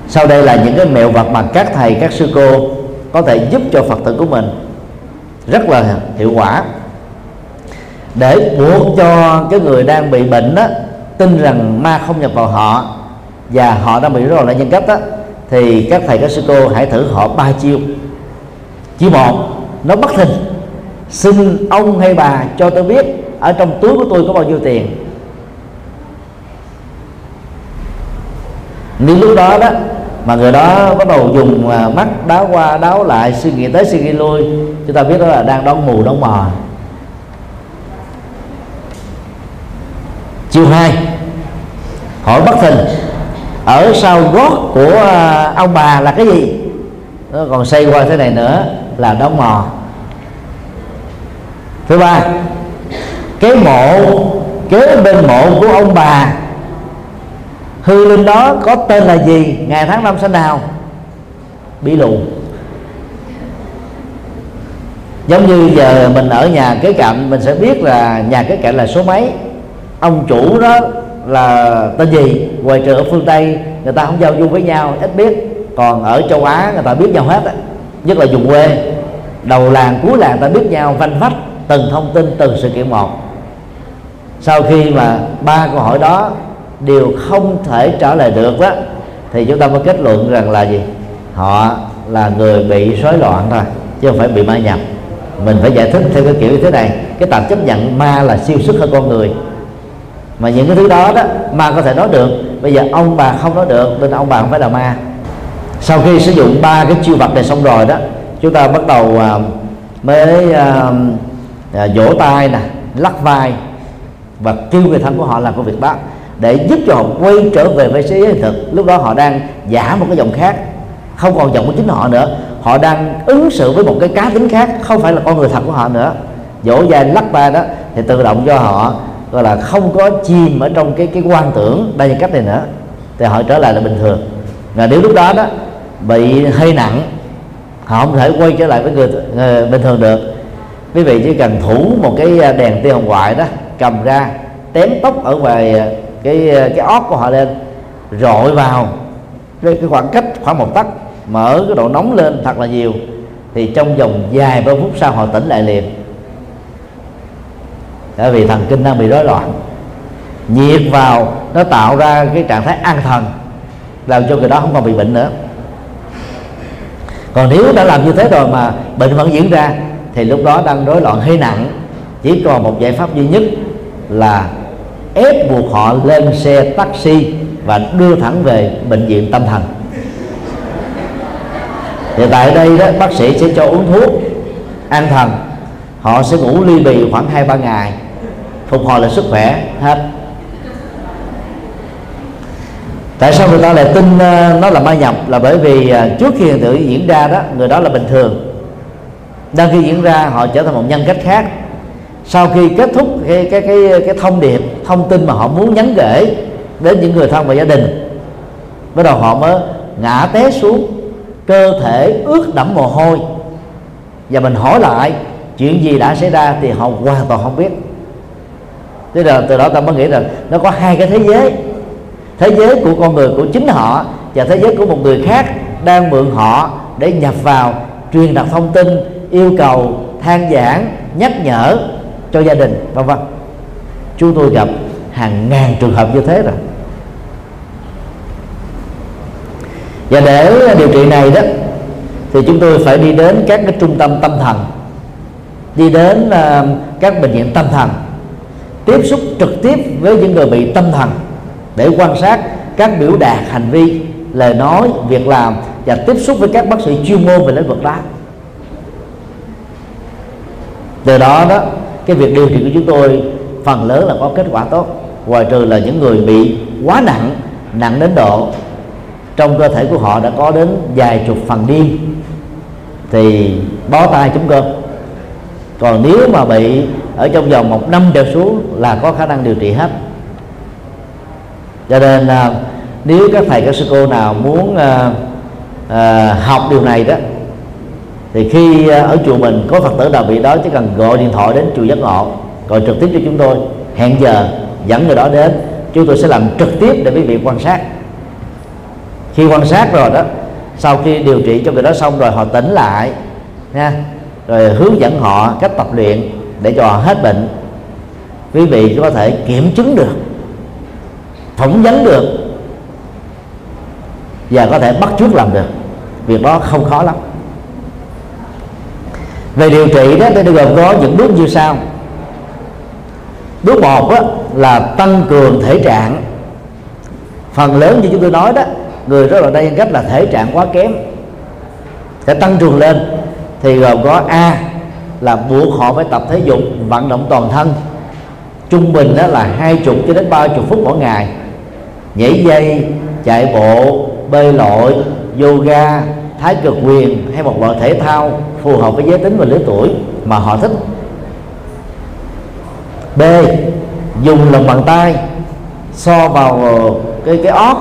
sau đây là những cái mẹo vật mà các thầy, các sư cô có thể giúp cho phật tử của mình rất là hiệu quả. Để buộc cho cái người đang bị bệnh đó tin rằng ma không nhập vào họ và họ đang bị rối loạn nhân cách đó, thì các thầy các sư cô hãy thử họ ba chiêu. Chiêu một, nó bất thình. Xin ông hay bà cho tôi biết ở trong túi của tôi có bao nhiêu tiền. Nếu lúc đó đó mà người đó bắt đầu dùng à, mắt đáo qua đáo lại, suy nghĩ tới suy nghĩ lui chúng ta biết đó là đang đón mù đón mò. Chiều hai, hỏi bất thình ở sau gót của à, ông bà là cái gì? Nó còn xây qua thế này nữa là đóng mò. Thứ ba cái mộ, kế bên mộ của ông bà, hư linh đó có tên là gì? Ngày tháng năm sinh nào? Bị lù giống như giờ mình ở nhà kế cạnh, mình sẽ biết là nhà kế cạnh là số mấy. Ông chủ đó là tên gì? Ngoài trừ ở phương tây, người ta không giao du với nhau, ít biết. Còn ở châu á, người ta biết nhau hết á. Nhất là vùng quê. Đầu làng, cuối làng ta biết nhau vanh vách, từng thông tin, từng sự kiện một. Sau khi mà ba câu hỏi đó đều không thể trả lời được đó thì chúng ta mới kết luận rằng là gì? Họ là người bị rối loạn thôi, chứ không phải bị ma nhập mình phải giải thích theo cái kiểu như thế này. Cái tạm chấp nhận ma là siêu xuất hơn con người. Mà những cái thứ đó đó ma có thể nói được. Bây giờ ông bà không nói được nên ông bà không phải là ma. Sau khi sử dụng ba cái chiêu vật này xong rồi đó chúng ta bắt đầu à, mới à, à, vỗ tay nè lắc vai và kêu người thân của họ làm công việc đó để giúp cho họ quay trở về với thế giới thực. Lúc đó họ đang giả một cái giọng khác không còn giọng của chính họ nữa họ đang ứng xử với một cái cá tính khác không phải là con người thật của họ nữa. Dỗ dài lắc ba đó thì tự động cho họ gọi là không có chìm ở trong cái cái quan tưởng đa nhân cách này nữa. Thì họ trở lại là bình thường. Và nếu lúc đó đó bị hơi nặng họ không thể quay trở lại với người, người bình thường được. Quý vị chỉ cần thủ một cái ờ, đèn tia hồng ngoại đó cầm ra tém tóc ở ngoài ờ, cái ờ, cái ót của họ lên rọi vào. Cái khoảng cách khoảng một tấc mở cái độ nóng lên thật là nhiều, thì trong vòng vài ba phút sau họ tỉnh lại liền. Bởi vì thần kinh đang bị rối loạn. Nhiệt vào nó tạo ra cái trạng thái an thần, làm cho người đó không còn bị bệnh nữa. Còn nếu đã làm như thế rồi mà bệnh vẫn diễn ra, thì lúc đó đang rối loạn hơi nặng, chỉ còn một giải pháp duy nhất là ép buộc họ lên xe taxi và đưa thẳng về bệnh viện tâm thần thì tại đây đó, bác sĩ sẽ cho uống thuốc an thần. Họ sẽ ngủ ly bì khoảng hai, ba ngày, phục hồi lại sức khỏe hết. Tại sao người ta lại tin ờ, nó là ma nhập? Là bởi vì ờ, trước khi hiện tượng diễn ra đó, người đó là bình thường. Đang khi diễn ra, họ trở thành một nhân cách khác. Sau khi kết thúc cái cái cái cái thông điệp, thông tin mà họ muốn nhắn gửi đến những người thân và gia đình, bắt đầu họ mới ngã té xuống cơ thể ướt đẫm mồ hôi. Và mình hỏi lại, chuyện gì đã xảy ra thì họ hoàn toàn không biết. Thế là từ đó ta mới nghĩ rằng nó có hai cái thế giới. Thế giới của con người của chính họ và thế giới của một người khác đang mượn họ để nhập vào, truyền đạt thông tin, yêu cầu, than giảng, nhắc nhở cho gia đình, vân vân. Chúng tôi gặp hàng ngàn trường hợp như thế rồi. Và để à, điều trị này đó thì chúng tôi phải đi đến các cái trung tâm tâm thần đi đến uh, các bệnh viện tâm thần tiếp xúc trực tiếp với những người bị tâm thần để quan sát các biểu đạt hành vi lời nói việc làm và tiếp xúc với các bác sĩ chuyên môn về lĩnh vực đó. Từ đó đó cái việc điều trị của chúng tôi phần lớn là có kết quả tốt ngoài trừ là những người bị quá nặng nặng đến độ trong cơ thể của họ đã có đến vài chục phần điên thì bó tay chúng cơm. Còn nếu mà bị ở trong vòng một năm trở xuống là có khả năng điều trị hết. Cho nên là nếu các thầy các sư cô nào muốn à, à, học điều này đó thì khi à, ở chùa mình có phật tử nào bị đó chỉ cần gọi điện thoại đến chùa giác ngộ gọi trực tiếp cho chúng tôi. Hẹn giờ dẫn người đó đến chúng tôi sẽ làm trực tiếp để quý vị quan sát khi quan sát rồi đó sau khi điều trị cho người đó xong rồi họ tỉnh lại nha. Rồi hướng dẫn họ cách tập luyện để cho họ hết bệnh. Quý vị có thể kiểm chứng được phỏng vấn được và có thể bắt chước làm được. Việc đó không khó lắm. Về điều trị đó tôi gồm có những bước như sau. Bước một đó, là tăng cường thể trạng. Phần lớn như chúng tôi nói đó người rất là nhân cách là thể trạng quá kém. Sẽ tăng trường lên thì gồm có a là buộc họ phải tập thể dục, vận động toàn thân. Trung bình đó là hai chục cho đến ba chục phút mỗi ngày. Nhảy dây, chạy bộ, bơi lội, yoga, thái cực quyền hay một loại thể thao phù hợp với giới tính và lứa tuổi mà họ thích. B, dùng lòng bàn tay, so vào cái cái ót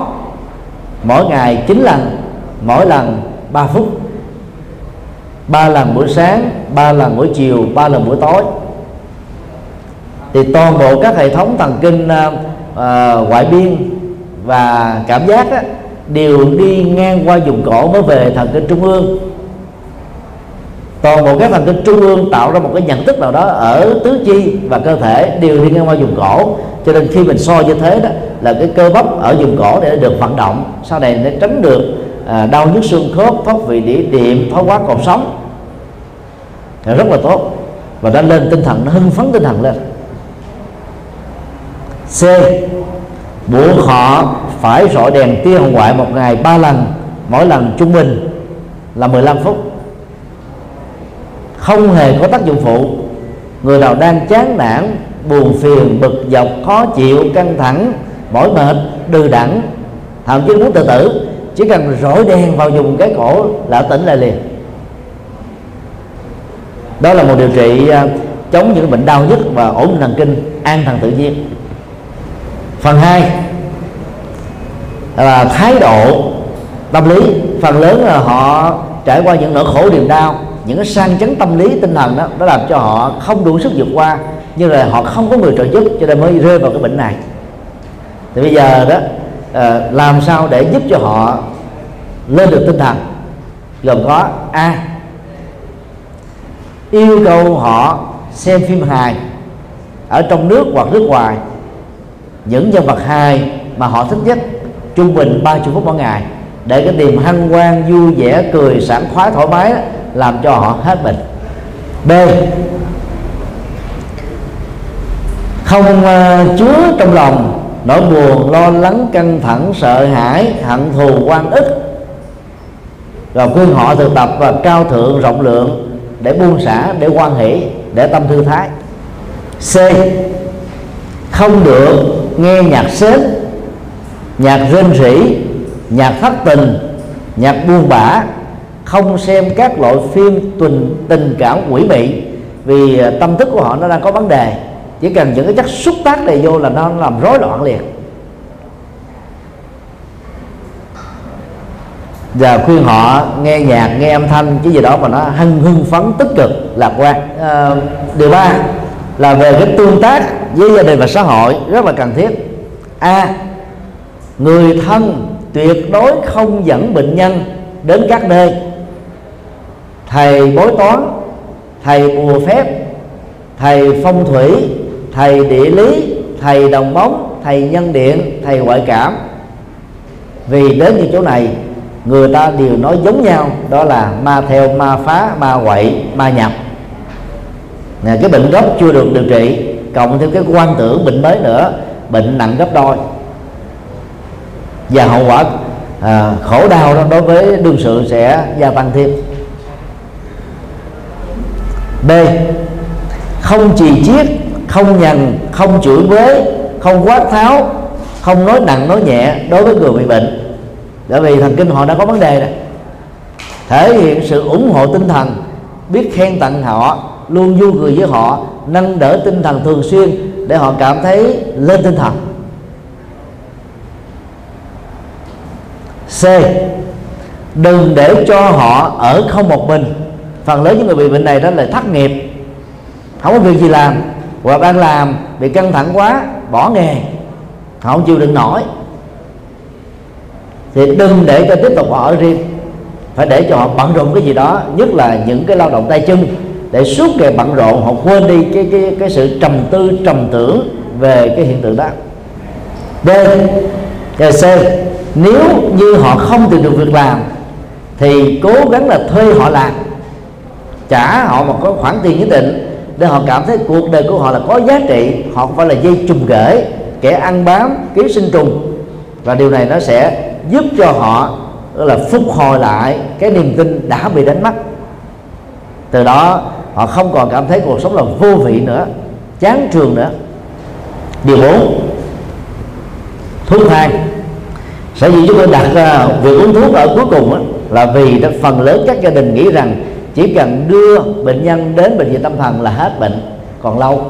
mỗi ngày 9 lần mỗi lần 3 phút. Ba lần buổi sáng ba lần buổi chiều ba lần buổi tối. Thì toàn bộ các hệ thống thần kinh uh, ngoại biên và cảm giác đó, đều đi ngang qua vùng cổ mới về thần kinh trung ương. Toàn bộ các thần kinh trung ương tạo ra một cái nhận thức nào đó ở tứ chi và cơ thể đều đi ngang qua vùng cổ. Cho nên khi mình so như thế đó là cái cơ bắp ở vùng cổ để được vận động sau này để tránh được à, đau nhức xương khớp thoát vị đĩa điểm thoái hóa cột sống. Là rất là tốt. Và đã lên tinh thần nó hưng phấn tinh thần lên. C. Buộc họ phải rọi đèn tia hồng ngoại một ngày ba lần mỗi lần trung bình là 15 phút. Không hề có tác dụng phụ. Người nào đang chán nản buồn phiền bực dọc khó chịu căng thẳng mỏi mệt, đừ đẳng thậm chí muốn tự tử, chỉ cần rọi đèn vào dùng cái cổ là tỉnh lại liền. Đó là một điều trị à, chống những bệnh đau nhức và ổn định thần kinh, an thần tự nhiên. Phần 2 là thái độ tâm lý. Phần lớn là họ trải qua những nỗi khổ, niềm đau, những cái sang chấn tâm lý, tinh thần đó, nó làm cho họ không đủ sức vượt qua, nhưng là họ không có người trợ giúp, cho nên mới rơi vào cái bệnh này thì bây giờ đó à, làm sao để giúp cho họ lên được tinh thần? Gồm có a. Yêu cầu họ xem phim hài ở trong nước hoặc nước ngoài. Những nhân vật hài mà họ thích nhất trung bình 30 phút mỗi ngày. Để cái niềm hân hoan vui vẻ cười sảng khoái thoải mái làm cho họ hết bệnh b. Không ờ, uh, chứa trong lòng nỗi buồn, lo lắng, căng thẳng, sợ hãi, hận thù quan ức. Rồi khuyên họ thực tập và cao thượng, rộng lượng để buông xả, để quan hỷ, để tâm thư thái. C. Không được nghe nhạc sến, nhạc rên rỉ, nhạc thất tình, nhạc buông bã, không xem các loại phim tình tình cảm quỷ bị vì à, tâm thức của họ nó đang có vấn đề chỉ cần những cái chất xúc tác này vô là nó làm rối loạn liền. Và khuyên họ nghe nhạc nghe âm thanh cái gì đó mà nó hân hưng phấn tích cực lạc quan. À, điều ba là về cái tương tác với gia đình và xã hội rất là cần thiết. A người thân tuyệt đối không dẫn bệnh nhân đến các nơi. Thầy bói toán thầy bùa phép thầy phong thủy thầy địa lý thầy đồng bóng thầy nhân điện thầy ngoại cảm. Vì đến như chỗ này người ta đều nói giống nhau đó là ma theo ma phá ma quậy ma nhập. Nè, cái bệnh gốc chưa được điều trị cộng thêm cái quan tưởng bệnh mới nữa bệnh nặng gấp đôi. Và hậu quả à, khổ đau đó đối với đương sự sẽ gia tăng thêm. B không trì chiết không nhằn, không chửi bới không quát tháo, không nói nặng, nói nhẹ đối với người bị bệnh. Bởi vì thần kinh họ đã có vấn đề rồi. Thể hiện sự ủng hộ tinh thần, biết khen tặng họ, luôn vui cười với họ, nâng đỡ tinh thần thường xuyên để họ cảm thấy lên tinh thần. C. Đừng để cho họ ở không một mình. Phần lớn những người bị bệnh này đó là thất nghiệp, không có việc gì làm hoặc đang làm bị căng thẳng quá, bỏ nghề. Họ không chịu đựng nổi. Thì đừng để cho tiếp tục họ ở riêng. Phải để cho họ bận rộn cái gì đó, nhất là những cái lao động tay chân. Để suốt ngày bận rộn, họ quên đi cái cái cái sự trầm tư, trầm tưởng về cái hiện tượng đó. D và C, nếu như họ không tìm được việc làm, thì cố gắng là thuê họ làm. Trả họ một cái khoản tiền nhất định để họ cảm thấy cuộc đời của họ là có giá trị họ không phải là dây trùng rễ, kẻ ăn bám ký sinh trùng. Và điều này nó sẽ giúp cho họ là phục hồi lại cái niềm tin đã bị đánh mất. Từ đó họ không còn cảm thấy cuộc sống là vô vị nữa chán trường nữa. Điều bốn thuốc thang. Sở dĩ chúng tôi đặt ra việc uống thuốc ở cuối cùng đó, là vì đó, phần lớn các gia đình nghĩ rằng chỉ cần đưa bệnh nhân đến bệnh viện tâm thần là hết bệnh, còn lâu.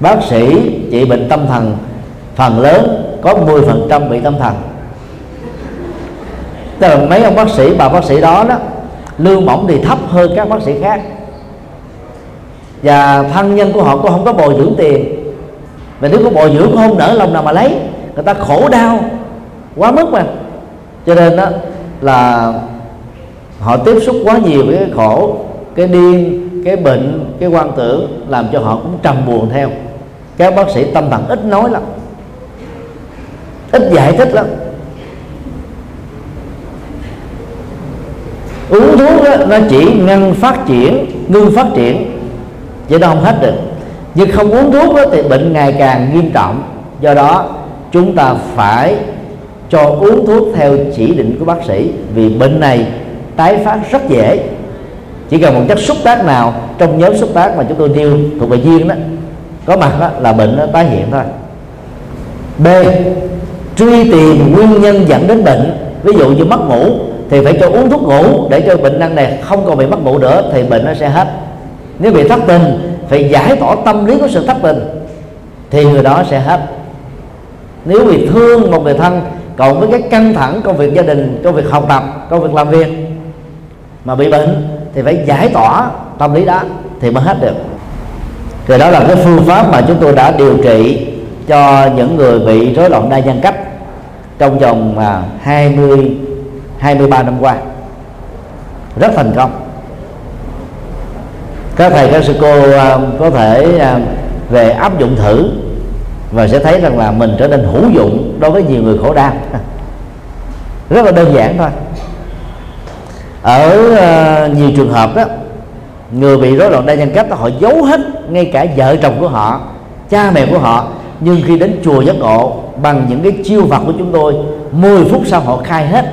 Bác sĩ trị bệnh tâm thần, phần lớn có 10% bị tâm thần. Tức là mấy ông bác sĩ, bà bác sĩ đó đó, lương mỏng thì thấp hơn các bác sĩ khác. Và thân nhân của họ cũng không có bồi dưỡng tiền. Và nếu có bồi dưỡng cũng không nỡ lòng nào mà lấy. Người ta khổ đau, quá mức mà. Cho nên đó là họ tiếp xúc quá nhiều với cái khổ cái điên cái bệnh cái quan tưởng làm cho họ cũng trầm buồn theo. Các bác sĩ tâm thần ít nói lắm ít giải thích lắm. Uống thuốc đó, nó chỉ ngăn phát triển ngưng phát triển vậy nó không hết được. Nhưng không uống thuốc đó, thì bệnh ngày càng nghiêm trọng. Do đó chúng ta phải cho uống thuốc theo chỉ định của bác sĩ vì bệnh này tái phát rất dễ. Chỉ cần một chất xúc tác nào trong nhóm xúc tác mà chúng tôi nêu thuộc về duyên đó, có mặt đó là bệnh nó tái hiện thôi. B, truy tìm nguyên nhân dẫn đến bệnh. Ví dụ như mất ngủ, thì phải cho uống thuốc ngủ để cho bệnh năng này không còn bị mất ngủ nữa, thì bệnh nó sẽ hết. Nếu bị thất tình, phải giải tỏa tâm lý của sự thất tình, thì người đó sẽ hết. Nếu bị thương một người thân, cộng với cái căng thẳng công việc gia đình công việc học tập công việc làm việc mà bị bệnh thì phải giải tỏa tâm lý đó thì mới hết được. Thì đó là cái phương pháp mà chúng tôi đã điều trị cho những người bị rối loạn đa nhân cách trong vòng à, 20 23 năm qua. Rất thành công. Các thầy, các sư cô à, có thể à, về áp dụng thử và sẽ thấy rằng là mình trở nên hữu dụng đối với nhiều người khổ đau. [laughs] Rất là đơn giản thôi ở ờ, nhiều trường hợp đó người bị rối loạn đa nhân cách đó, họ giấu hết ngay cả vợ chồng của họ cha mẹ của họ. Nhưng khi đến chùa giác ngộ bằng những cái chiêu vật của chúng tôi 10 phút sau họ khai hết.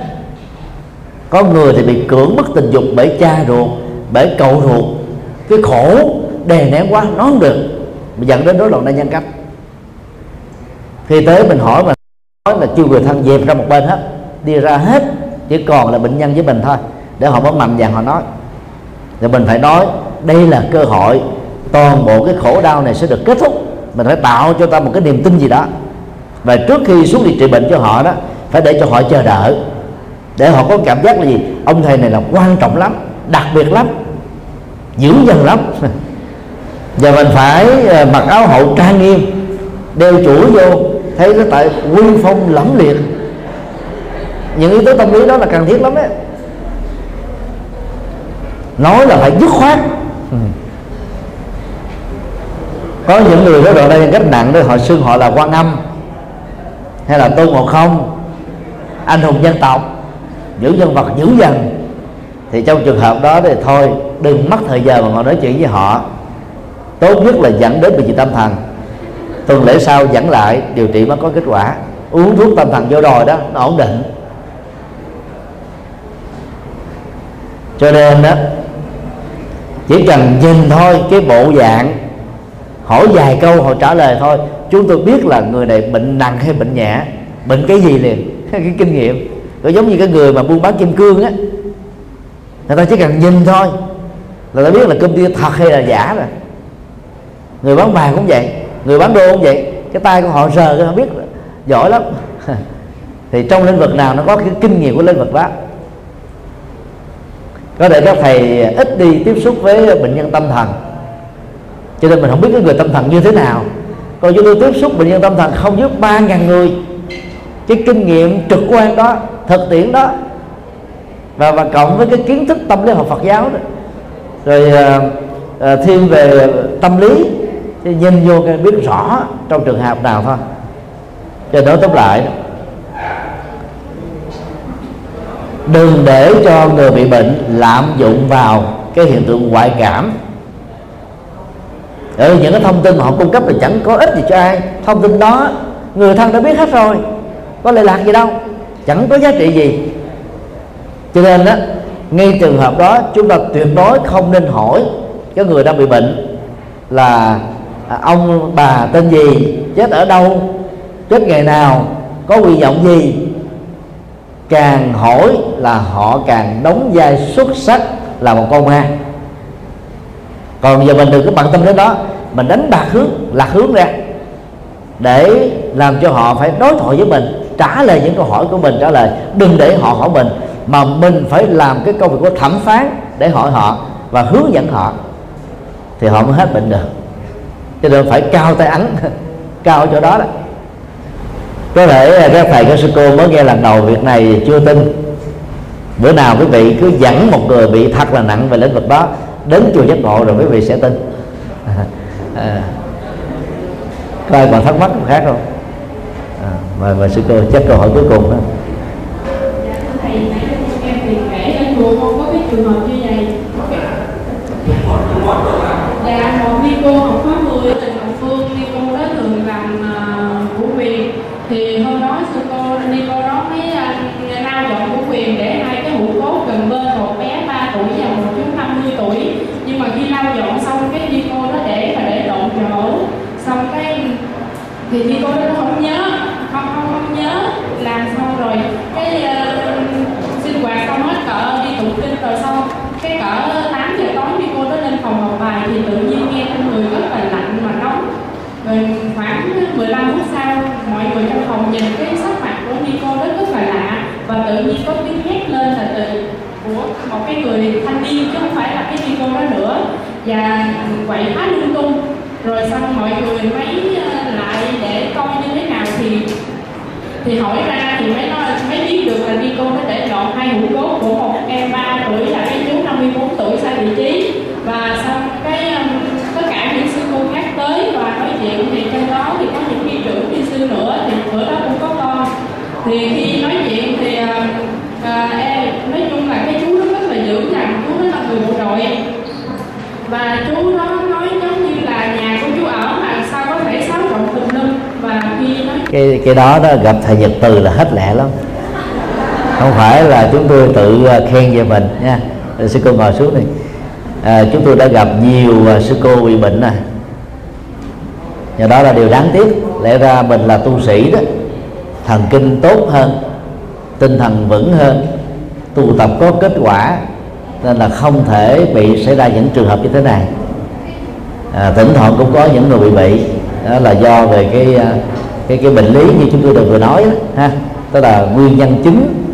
Có người thì bị cưỡng bức tình dục bởi cha ruột bởi cậu ruột. Cái khổ đè nén quá nó không được dẫn đến rối loạn đa nhân cách. Khi tới mình hỏi mà nói là kêu người thân dẹp ra một bên hết đi ra hết chỉ còn là bệnh nhân với mình thôi để họ mới mạnh dạn họ nói. Thì mình phải nói, đây là cơ hội, toàn bộ cái khổ đau này sẽ được kết thúc. Mình phải tạo cho ta một cái niềm tin gì đó. Và trước khi xuống đi trị bệnh cho họ đó, phải để cho họ chờ đợi. Để họ có cảm giác là gì? Ông thầy này là quan trọng lắm, đặc biệt lắm, dữ dằn lắm. [laughs] Và mình phải ờ, mặc áo hậu trang nghiêm, đeo chuỗi vô, thấy nó tại quy phong lẫm liệt. Những yếu tố tâm lý đó là cần thiết lắm đấy nói là phải dứt khoát. Ừ. có những người đó đoạn đây cách nặng đó họ xưng họ là quan âm hay là tôn ngộ không? Anh hùng dân tộc những nhân vật dữ dằn thì trong trường hợp đó thì thôi đừng mất thời giờ mà ngồi nói chuyện với họ. Tốt nhất là dẫn đến bệnh viện tâm thần. Tuần lễ sau dẫn lại điều trị mới có kết quả. Uống thuốc tâm thần vô đòi đó nó ổn định. Cho nên đó chỉ cần nhìn thôi, cái bộ dạng. Hỏi vài câu, họ trả lời thôi. Chúng tôi biết là người này bệnh nặng hay bệnh nhẹ. Bệnh cái gì liền? [laughs] Cái kinh nghiệm. Nó giống như cái người mà buôn bán kim cương á. Người ta chỉ cần nhìn thôi. Là ta biết là công ty thật hay là giả rồi. Người bán vàng cũng vậy, người bán đô cũng vậy. Cái tay của họ sờ họ biết giỏi lắm. [laughs] Thì trong lĩnh vực nào nó có cái kinh nghiệm của lĩnh vực đó có thể các thầy ít đi tiếp xúc với bệnh nhân tâm thần. Cho nên mình không biết cái người tâm thần như thế nào. Còn chúng tôi tiếp xúc bệnh nhân tâm thần không dưới ba ngàn người. Cái kinh nghiệm trực quan đó thực tiễn đó. Và và cộng với cái kiến thức tâm lý học Phật giáo đó. Rồi ờ, ờ, à, à, thêm về tâm lý thì nhìn vô cái biết rõ trong trường hợp nào thôi. Cho đó tóm lại đừng để cho người bị bệnh lạm dụng vào cái hiện tượng ngoại cảm. Ở những cái thông tin mà họ cung cấp thì chẳng có ích gì cho ai. Thông tin đó, người thân đã biết hết rồi. Có lệ lạc gì đâu. Chẳng có giá trị gì. Cho nên đó ngay trường hợp đó, chúng ta tuyệt đối không nên hỏi cái người đang bị bệnh là à, ông bà tên gì, chết ở đâu, chết ngày nào, có quy vọng gì càng hỏi là họ càng đóng vai xuất sắc là một con ma. Còn giờ mình đừng có bận tâm đến đó, mình đánh bạc hướng, lạc hướng ra, để làm cho họ phải đối thoại với mình, trả lời những câu hỏi của mình, trả lời. Đừng để họ hỏi mình, mà mình phải làm cái công việc của thẩm phán để hỏi họ và hướng dẫn họ, thì họ mới hết bệnh được. Cho nên phải cao tay ấn, [laughs] cao ở chỗ đó đó có thể à, các thầy các sư cô mới nghe lần đầu việc này chưa tin. Bữa nào quý vị cứ dẫn một người bị thật là nặng về lĩnh vực đó đến chùa giác ngộ rồi quý vị sẽ tin. [laughs] À, coi còn thắc mắc khác không? À, mời mời sư cô chắc câu hỏi cuối cùng đó dạ, thầy nãy em thì kể ở chùa con có cái trường hợp như vậy dạ một ni cô học khóa 10 ở tỉnh Hậu Phương ni cô đó thường làm uh, vũ quyền thì hôm đó sư cô ni cô đó mới uh, lau dọn vũ quyền để hai cái hũ cốt gần bên một bé 3 tuổi và một chú 50 tuổi nhưng mà khi lau dọn xong cái ni cô đó để mà để lộn chỗ xong cái thì ni cô đó nó không nhớ không không không nhớ làm xong rồi cái uh, sinh hoạt xong hết cỡ đi tụng kinh rồi xong cái cỡ 8 giờ tối đi cô đó lên phòng học bài thì tự nhiên nghe trong người rất là lạnh mà nóng rồi khoảng 15 phút sau mọi người trong phòng nhìn cái sắc mặt của Nico đó rất là lạ và tự nhiên có tiếng hét lên là từ của một cái người thanh niên, chứ không phải là cái cô đó nữa. Và quậy phá lung tung. Rồi xong mọi người mấy ờ, lại để coi như thế nào thì thì hỏi ra thì mới nói, mới biết được là cô nó để lọt hai hũ cốt của một em 3 tuổi là cái chú 54 tuổi sai vị trí. Và xong cái ờ, tất cả những sư cô khác tới và nói chuyện thì trong đó thì có những đi trưởng đi sư nữa, thì bữa đó cũng có con. Thì khi nói chuyện thì ờ, và em nói chung là cái chú đó rất là dữ rằng chú đó là người bộ đội. Và chú đó nói giống như là nhà của chú ở mà sao có thể xáo trộn tùm lum và khi nói cái cái đó đó gặp thầy Nhật Từ là hết lẹ lắm. Không phải là chúng tôi tự à, khen về mình nha. Sư cô ngồi xuống đi. À, chúng tôi đã gặp nhiều à, sư cô bị bệnh này nhờ đó là điều đáng tiếc. Lẽ ra mình là tu sĩ đó thần kinh tốt hơn tinh thần vững hơn tu tập có kết quả nên là không thể bị xảy ra những trường hợp như thế này. À, thỉnh thoảng cũng có những người bị bị đó là do về cái à, cái cái bệnh lý như chúng tôi đã vừa nói đó, ha. Tức là nguyên nhân chính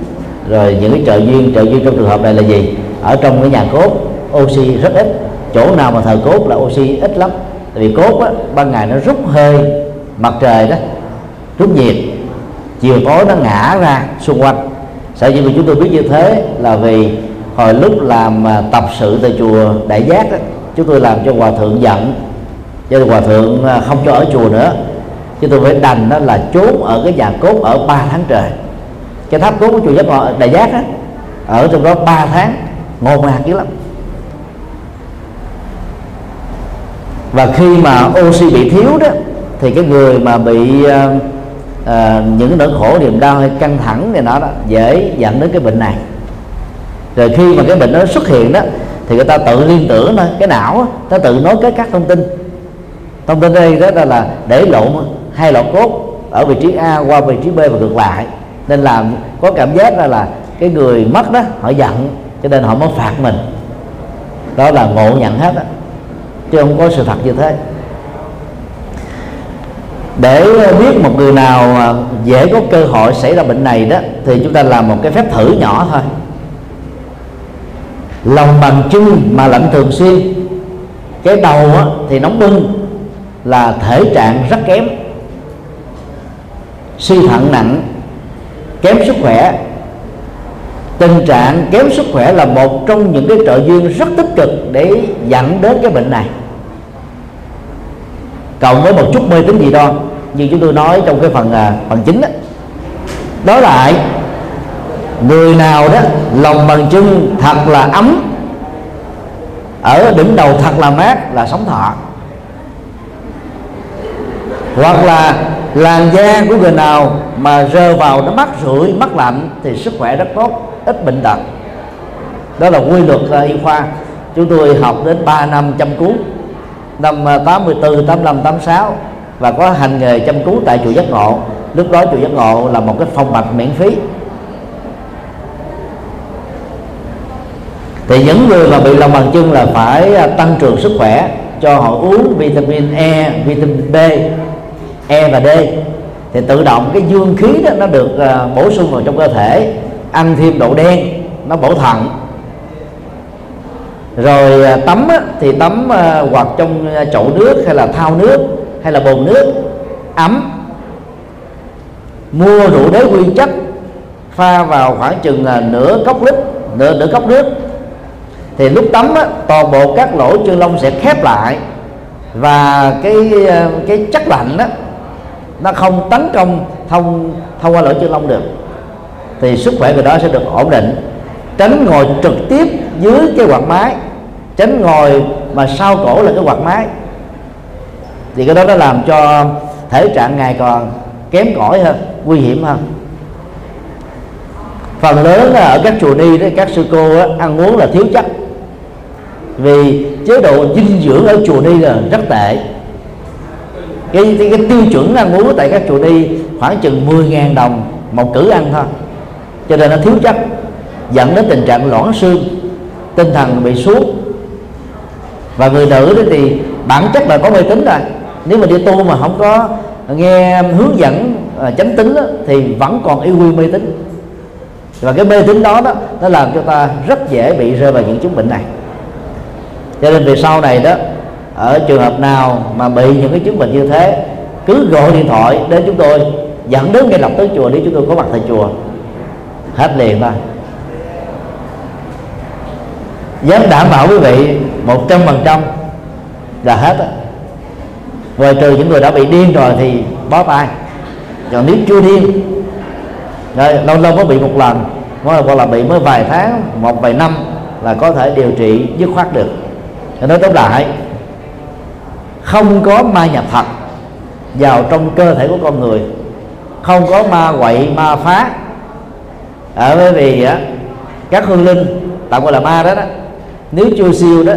rồi những cái trợ duyên trợ duyên trong trường hợp này là gì? Ở trong cái nhà cốt oxy rất ít. Chỗ nào mà thờ cốt là oxy ít lắm. Tại vì cốt á, ban ngày nó rút hơi mặt trời đó rút nhiệt chiều tối nó ngã ra xung quanh. Sở dĩ vì chúng tôi biết như thế là vì hồi lúc làm à, tập sự tại chùa đại giác đó, chúng tôi làm cho hòa thượng giận. Cho nên hòa thượng à, không cho ở chùa nữa. Chứ tôi phải đành đó là trốn ở cái nhà cốt ở 3 tháng trời. Cái tháp cốt của chùa giác ngọ đại giác đó, ở trong đó 3 tháng ngột ngạt dữ lắm. Và khi mà oxy bị thiếu đó thì cái người mà bị uh, à, những nỗi khổ niềm đau hay căng thẳng này nó đó dễ dẫn đến cái bệnh này. Rồi khi mà cái bệnh nó xuất hiện đó thì người ta tự liên tưởng thôi cái não đó, nó tự nối kết các thông tin. Thông tin đây đó là, để lộn hai lọt cốt ở vị trí A qua vị trí B và ngược lại. Nên làm có cảm giác là là cái người mất đó họ giận cho nên họ mới phạt mình. Đó là ngộ nhận hết đó. chứ không có sự thật như thế để biết một người nào dễ có cơ hội xảy ra bệnh này đó, thì chúng ta làm một cái phép thử nhỏ thôi. Lòng bằng chân mà lạnh thường xuyên. Cái đầu thì nóng bưng, là thể trạng rất kém. Suy thận nặng, kém sức khỏe. Tình trạng kém sức khỏe là một trong những cái trợ duyên rất tích cực để dẫn đến cái bệnh này cộng với một chút mê tín gì đó như chúng tôi nói trong cái phần à, phần chính đó, đó lại người nào đó lòng bằng chân thật là ấm ở đỉnh đầu thật là mát là sống thọ. Hoặc là làn da của người nào mà rơ vào nó mắc rượi mắc lạnh thì sức khỏe rất tốt ít bệnh tật. Đó là quy luật à, y khoa. Chúng tôi học đến 3 năm chăm cứu năm 84, 85, 86 và có hành nghề chăm cứu tại chùa Giác Ngộ. Lúc đó chùa Giác Ngộ là một cái phòng mạch miễn phí. Thì những người mà bị lòng bàn chân là phải à, tăng trưởng sức khỏe cho họ uống vitamin E, vitamin B, E và D. Thì tự động cái dương khí đó nó được à, bổ sung vào trong cơ thể ăn thêm đậu đen nó bổ thận rồi à, tắm thì tắm à, hoặc trong à, chậu nước hay là thao nước hay là bồn nước ấm. Mua rượu đế nguyên chất pha vào khoảng chừng là nửa cốc lít nửa nửa cốc nước. Thì lúc tắm á, toàn bộ các lỗ chân lông sẽ khép lại và cái cái chất lạnh đó nó không tấn công thông thông qua lỗ chân lông được. Thì sức khỏe người đó sẽ được ổn định tránh ngồi trực tiếp dưới cái quạt máy. Tránh ngồi mà sau cổ là cái quạt máy. Thì cái đó nó làm cho thể trạng ngày còn kém cỏi hơn nguy hiểm hơn. Phần lớn là ở các chùa ni đó các sư cô đó, ăn uống là thiếu chất. Vì chế độ dinh dưỡng ở chùa ni là rất tệ. Cái, cái, cái tiêu chuẩn ăn uống tại các chùa ni khoảng chừng 10.000 đồng một cử ăn thôi. Cho nên nó thiếu chất dẫn đến tình trạng loãng xương tinh thần bị xuống và người nữ đó thì bản chất là có mê tín rồi. Nếu mà đi tu mà không có nghe hướng dẫn à, chánh tính đó, thì vẫn còn yêu quy mê tín. Và cái mê tín đó đó nó làm cho ta rất dễ bị rơi vào những chứng bệnh này. Cho nên về sau này đó ở trường hợp nào mà bị những cái chứng bệnh như thế cứ gọi điện thoại đến chúng tôi dẫn đến ngay lập tức chùa để chúng tôi có mặt tại chùa. Hết liền thôi dám đảm bảo quý vị một trăm phần trăm là hết á. Ngoài trừ những người đã bị điên rồi thì bó tay còn nếu chưa điên rồi lâu lâu có bị một lần hoặc là bị mới vài tháng một vài năm là có thể điều trị dứt khoát được. Thế nói tóm lại không có ma nhập thật vào trong cơ thể của con người không có ma quậy ma phá. Ở bởi vì á, các hương linh tạm gọi là ma đó, đó nếu chưa siêu đó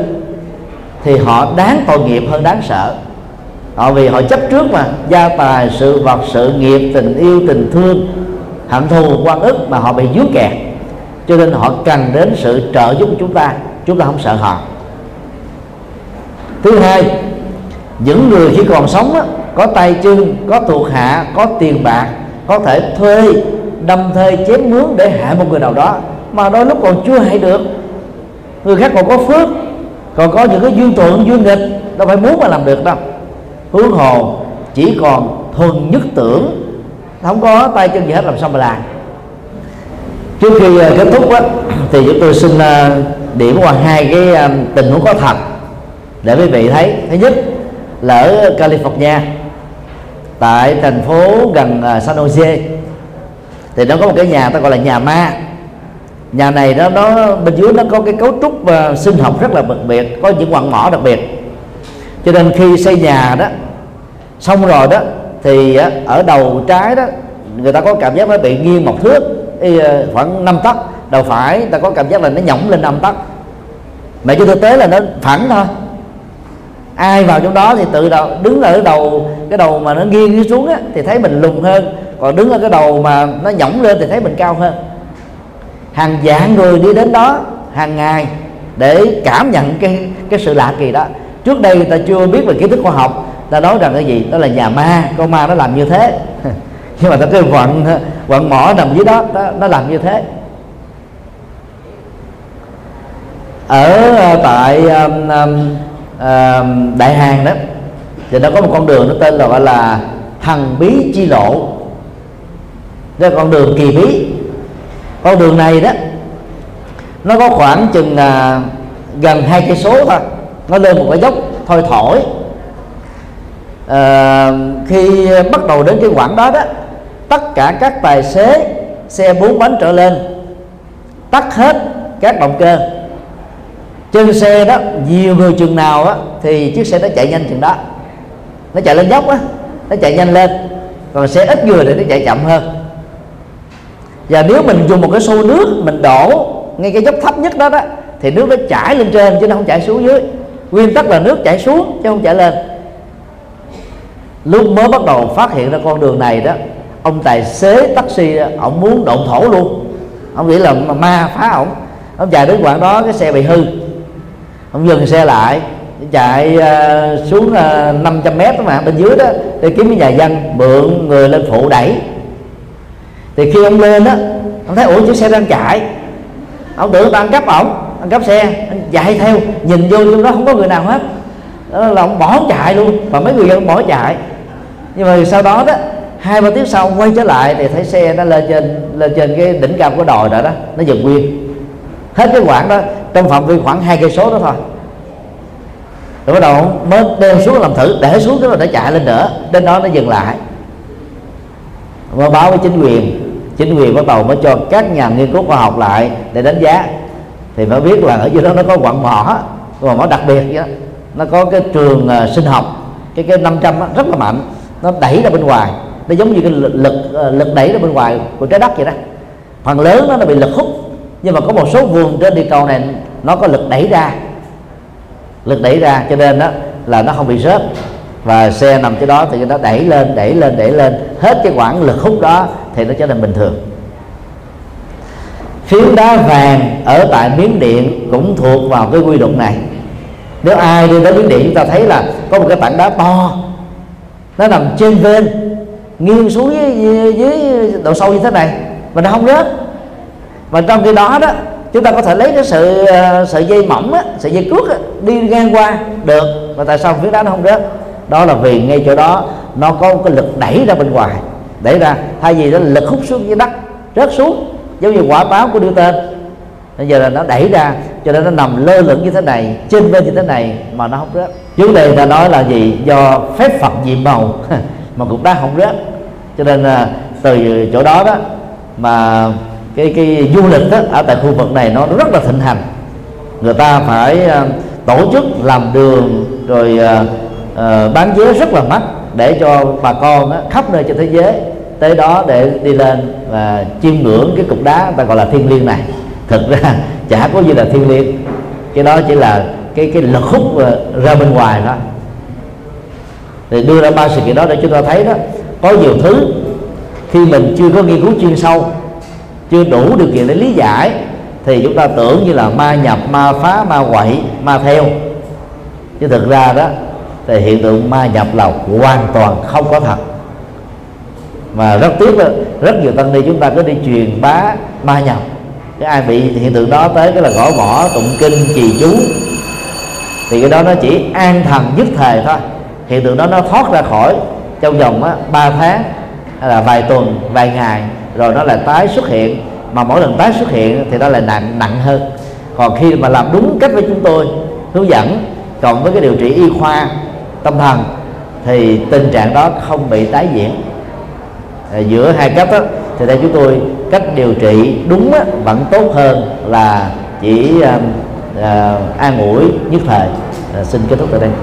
thì họ đáng tội nghiệp hơn đáng sợ. Họ vì họ chấp trước mà gia tài sự vật sự nghiệp tình yêu tình thương hận thù quan ức mà họ bị dướng kẹt. Cho nên họ cần đến sự trợ giúp của chúng ta chúng ta không sợ họ. Thứ hai những người khi còn sống á, có tay chân có thuộc hạ có tiền bạc có thể thuê đâm thuê chém mướn để hại một người nào đó mà đôi lúc còn chưa hại được người khác còn có phước còn có những cái duyên thuận duyên nghịch đâu phải muốn mà làm được đâu. Hướng hồ chỉ còn thuần nhất tưởng không có tay chân gì hết làm sao mà làm? Trước khi ờ, kết thúc á, [clears throat] thì chúng tôi xin ờ, điểm qua hai cái ờ, tình huống có thật để quý vị thấy. Thứ nhất là ở California tại thành phố gần San Jose thì nó có một cái nhà ta gọi là nhà ma nhà này đó nó bên dưới nó có cái cấu trúc uh, sinh học rất là đặc biệt có những quặng mỏ đặc biệt. Cho nên khi xây nhà đó xong rồi đó thì uh, ở đầu trái đó người ta có cảm giác nó bị nghiêng một thước uh, khoảng 5 tấc. Đầu phải ta có cảm giác là nó nhỏng lên 5 tấc. Mà trên thực tế là nó phẳng thôi. Ai vào trong đó thì tự đầu đứng ở đầu cái đầu mà nó nghiêng xuống á, thì thấy mình lùn hơn. Còn đứng ở cái đầu mà nó nhỏng lên thì thấy mình cao hơn hàng vạn người đi đến đó hàng ngày để cảm nhận cái cái sự lạ kỳ đó. Trước đây người ta chưa biết về kiến thức khoa học ta nói rằng cái gì? Đó là nhà ma con ma nó làm như thế. [laughs] Nhưng mà ta cái vận vận mỏ nằm dưới đó nó, nó làm như thế. Ở ờ, tại um, um, um, đại hàng đó thì nó có một con đường nó tên là gọi là thần bí chi lộ. Đây là con đường kỳ bí con đường này đó nó có khoảng chừng à, gần hai cây số thôi. Nó lên một cái dốc thôi thổi. À, khi bắt đầu đến cái quãng đó đó tất cả các tài xế xe bốn bánh trở lên tắt hết các động cơ. Trên xe đó nhiều người chừng nào á thì chiếc xe nó chạy nhanh chừng đó. Nó chạy lên dốc á nó chạy nhanh lên. Còn xe ít người thì nó chạy chậm hơn và nếu mình dùng một cái xô nước mình đổ ngay cái dốc thấp nhất đó đó thì nước nó chảy lên trên chứ nó không chảy xuống dưới. Nguyên tắc là nước chảy xuống chứ không chảy lên. Lúc mới bắt đầu phát hiện ra con đường này đó ông tài xế taxi đó, ông muốn độn thổ luôn. Ông nghĩ là ma phá ổng. Ông chạy đến quãng đó cái xe bị hư. Ông dừng xe lại chạy uh, xuống ờ, uh, 500 mét mà bên dưới đó để kiếm cái nhà dân mượn người lên phụ đẩy thì khi ông lên á, ông thấy, ủa chiếc xe đang chạy. Ông tưởng ta ăn cắp ổng ăn cắp xe, anh chạy theo, nhìn vô trong đó không có người nào hết. Đó là ông bỏ chạy luôn, và mấy người dân bỏ chạy. Nhưng mà sau đó đó, hai ba tiếng sau quay trở lại thì thấy xe nó lên trên lên trên cái đỉnh cao của đồi rồi đó, nó dừng nguyên. Hết cái quãng đó, trong phạm vi khoảng hai cây số đó thôi. Rồi bắt đầu mới đem xuống làm thử, để xuống cái rồi để chạy lên nữa, đến đó nó dừng lại. Và báo với chính quyền chính quyền bắt đầu mới cho các nhà nghiên cứu khoa học lại để đánh giá. Thì mới biết là ở dưới đó nó có quặng mỏ quặng mỏ đặc biệt vậy đó. nó có cái trường uh, sinh học cái cái 500 đó, rất là mạnh. Nó đẩy ra bên ngoài. Nó giống như cái lực lực, uh, lực đẩy ra bên ngoài của trái đất vậy đó. Phần lớn nó, nó bị lực hút nhưng mà có một số vùng trên địa cầu này nó có lực đẩy ra. Lực đẩy ra cho nên đó là nó không bị rớt và xe nằm chỗ đó thì nó đẩy lên đẩy lên đẩy lên. Hết cái quãng lực hút đó thì nó trở thành bình thường. Phiến đá vàng ở tại miếng điện cũng thuộc vào cái quy luật này. Nếu ai đi tới miếng điện chúng ta thấy là có một cái tảng đá to. Nó nằm trên bên nghiêng xuống dưới, dưới độ sâu như thế này. Mà nó không rớt. Và trong khi đó đó chúng ta có thể lấy cái sự ờ, sợi dây mỏng á, sợi dây cước á, đi ngang qua được. Mà tại sao phiến đá nó không rớt? Đó là vì ngay chỗ đó nó có cái lực đẩy ra bên ngoài. Đẩy ra thay vì nó lực hút xuống dưới đất rớt xuống giống như quả báo của đưa tên bây giờ là nó đẩy ra cho nên nó nằm lơ lửng như thế này trên bên như thế này mà nó không rớt. Vấn đề ta nói là gì? Do phép phật nhiệm màu [laughs] mà cục đá không rớt. Cho nên là từ chỗ đó đó mà cái cái du lịch đó, ở tại khu vực này nó rất là thịnh hành. Người ta phải à, tổ chức làm đường rồi à, uh, bán vé rất là mắc để cho bà con á, khắp nơi trên thế giới tới đó để đi lên và chiêm ngưỡng cái cục đá ta gọi là thiên liêng này. Thực ra [laughs] chả có gì là thiên liêng. Cái đó chỉ là cái cái lực hút ờ, ra bên ngoài thôi. Thì đưa ra ba sự kiện đó để chúng ta thấy đó có nhiều thứ khi mình chưa có nghiên cứu chuyên sâu chưa đủ điều kiện để lý giải thì chúng ta tưởng như là ma nhập ma phá ma quậy ma theo. Chứ thực ra đó thì hiện tượng ma nhập là hoàn toàn không có thật. Mà rất tiếc đó rất nhiều tăng ni chúng ta cứ đi truyền bá ma nhập. Cái ai bị hiện tượng đó tới cái là gõ mỏ tụng kinh trì chú. Thì cái đó nó chỉ an thần nhất thời thôi. Hiện tượng đó nó thoát ra khỏi trong vòng á, 3 tháng hay là vài tuần vài ngày rồi nó lại tái xuất hiện. Mà mỗi lần tái xuất hiện thì nó lại nặng nặng hơn. Còn khi mà làm đúng cách với chúng tôi hướng dẫn cộng với cái điều trị y khoa tâm thần thì tình trạng đó không bị tái diễn. À, giữa hai cách đó, thì theo chúng tôi cách điều trị đúng á, vẫn tốt hơn là chỉ à, à, an ủi nhất thời. À, xin kết thúc tại đây.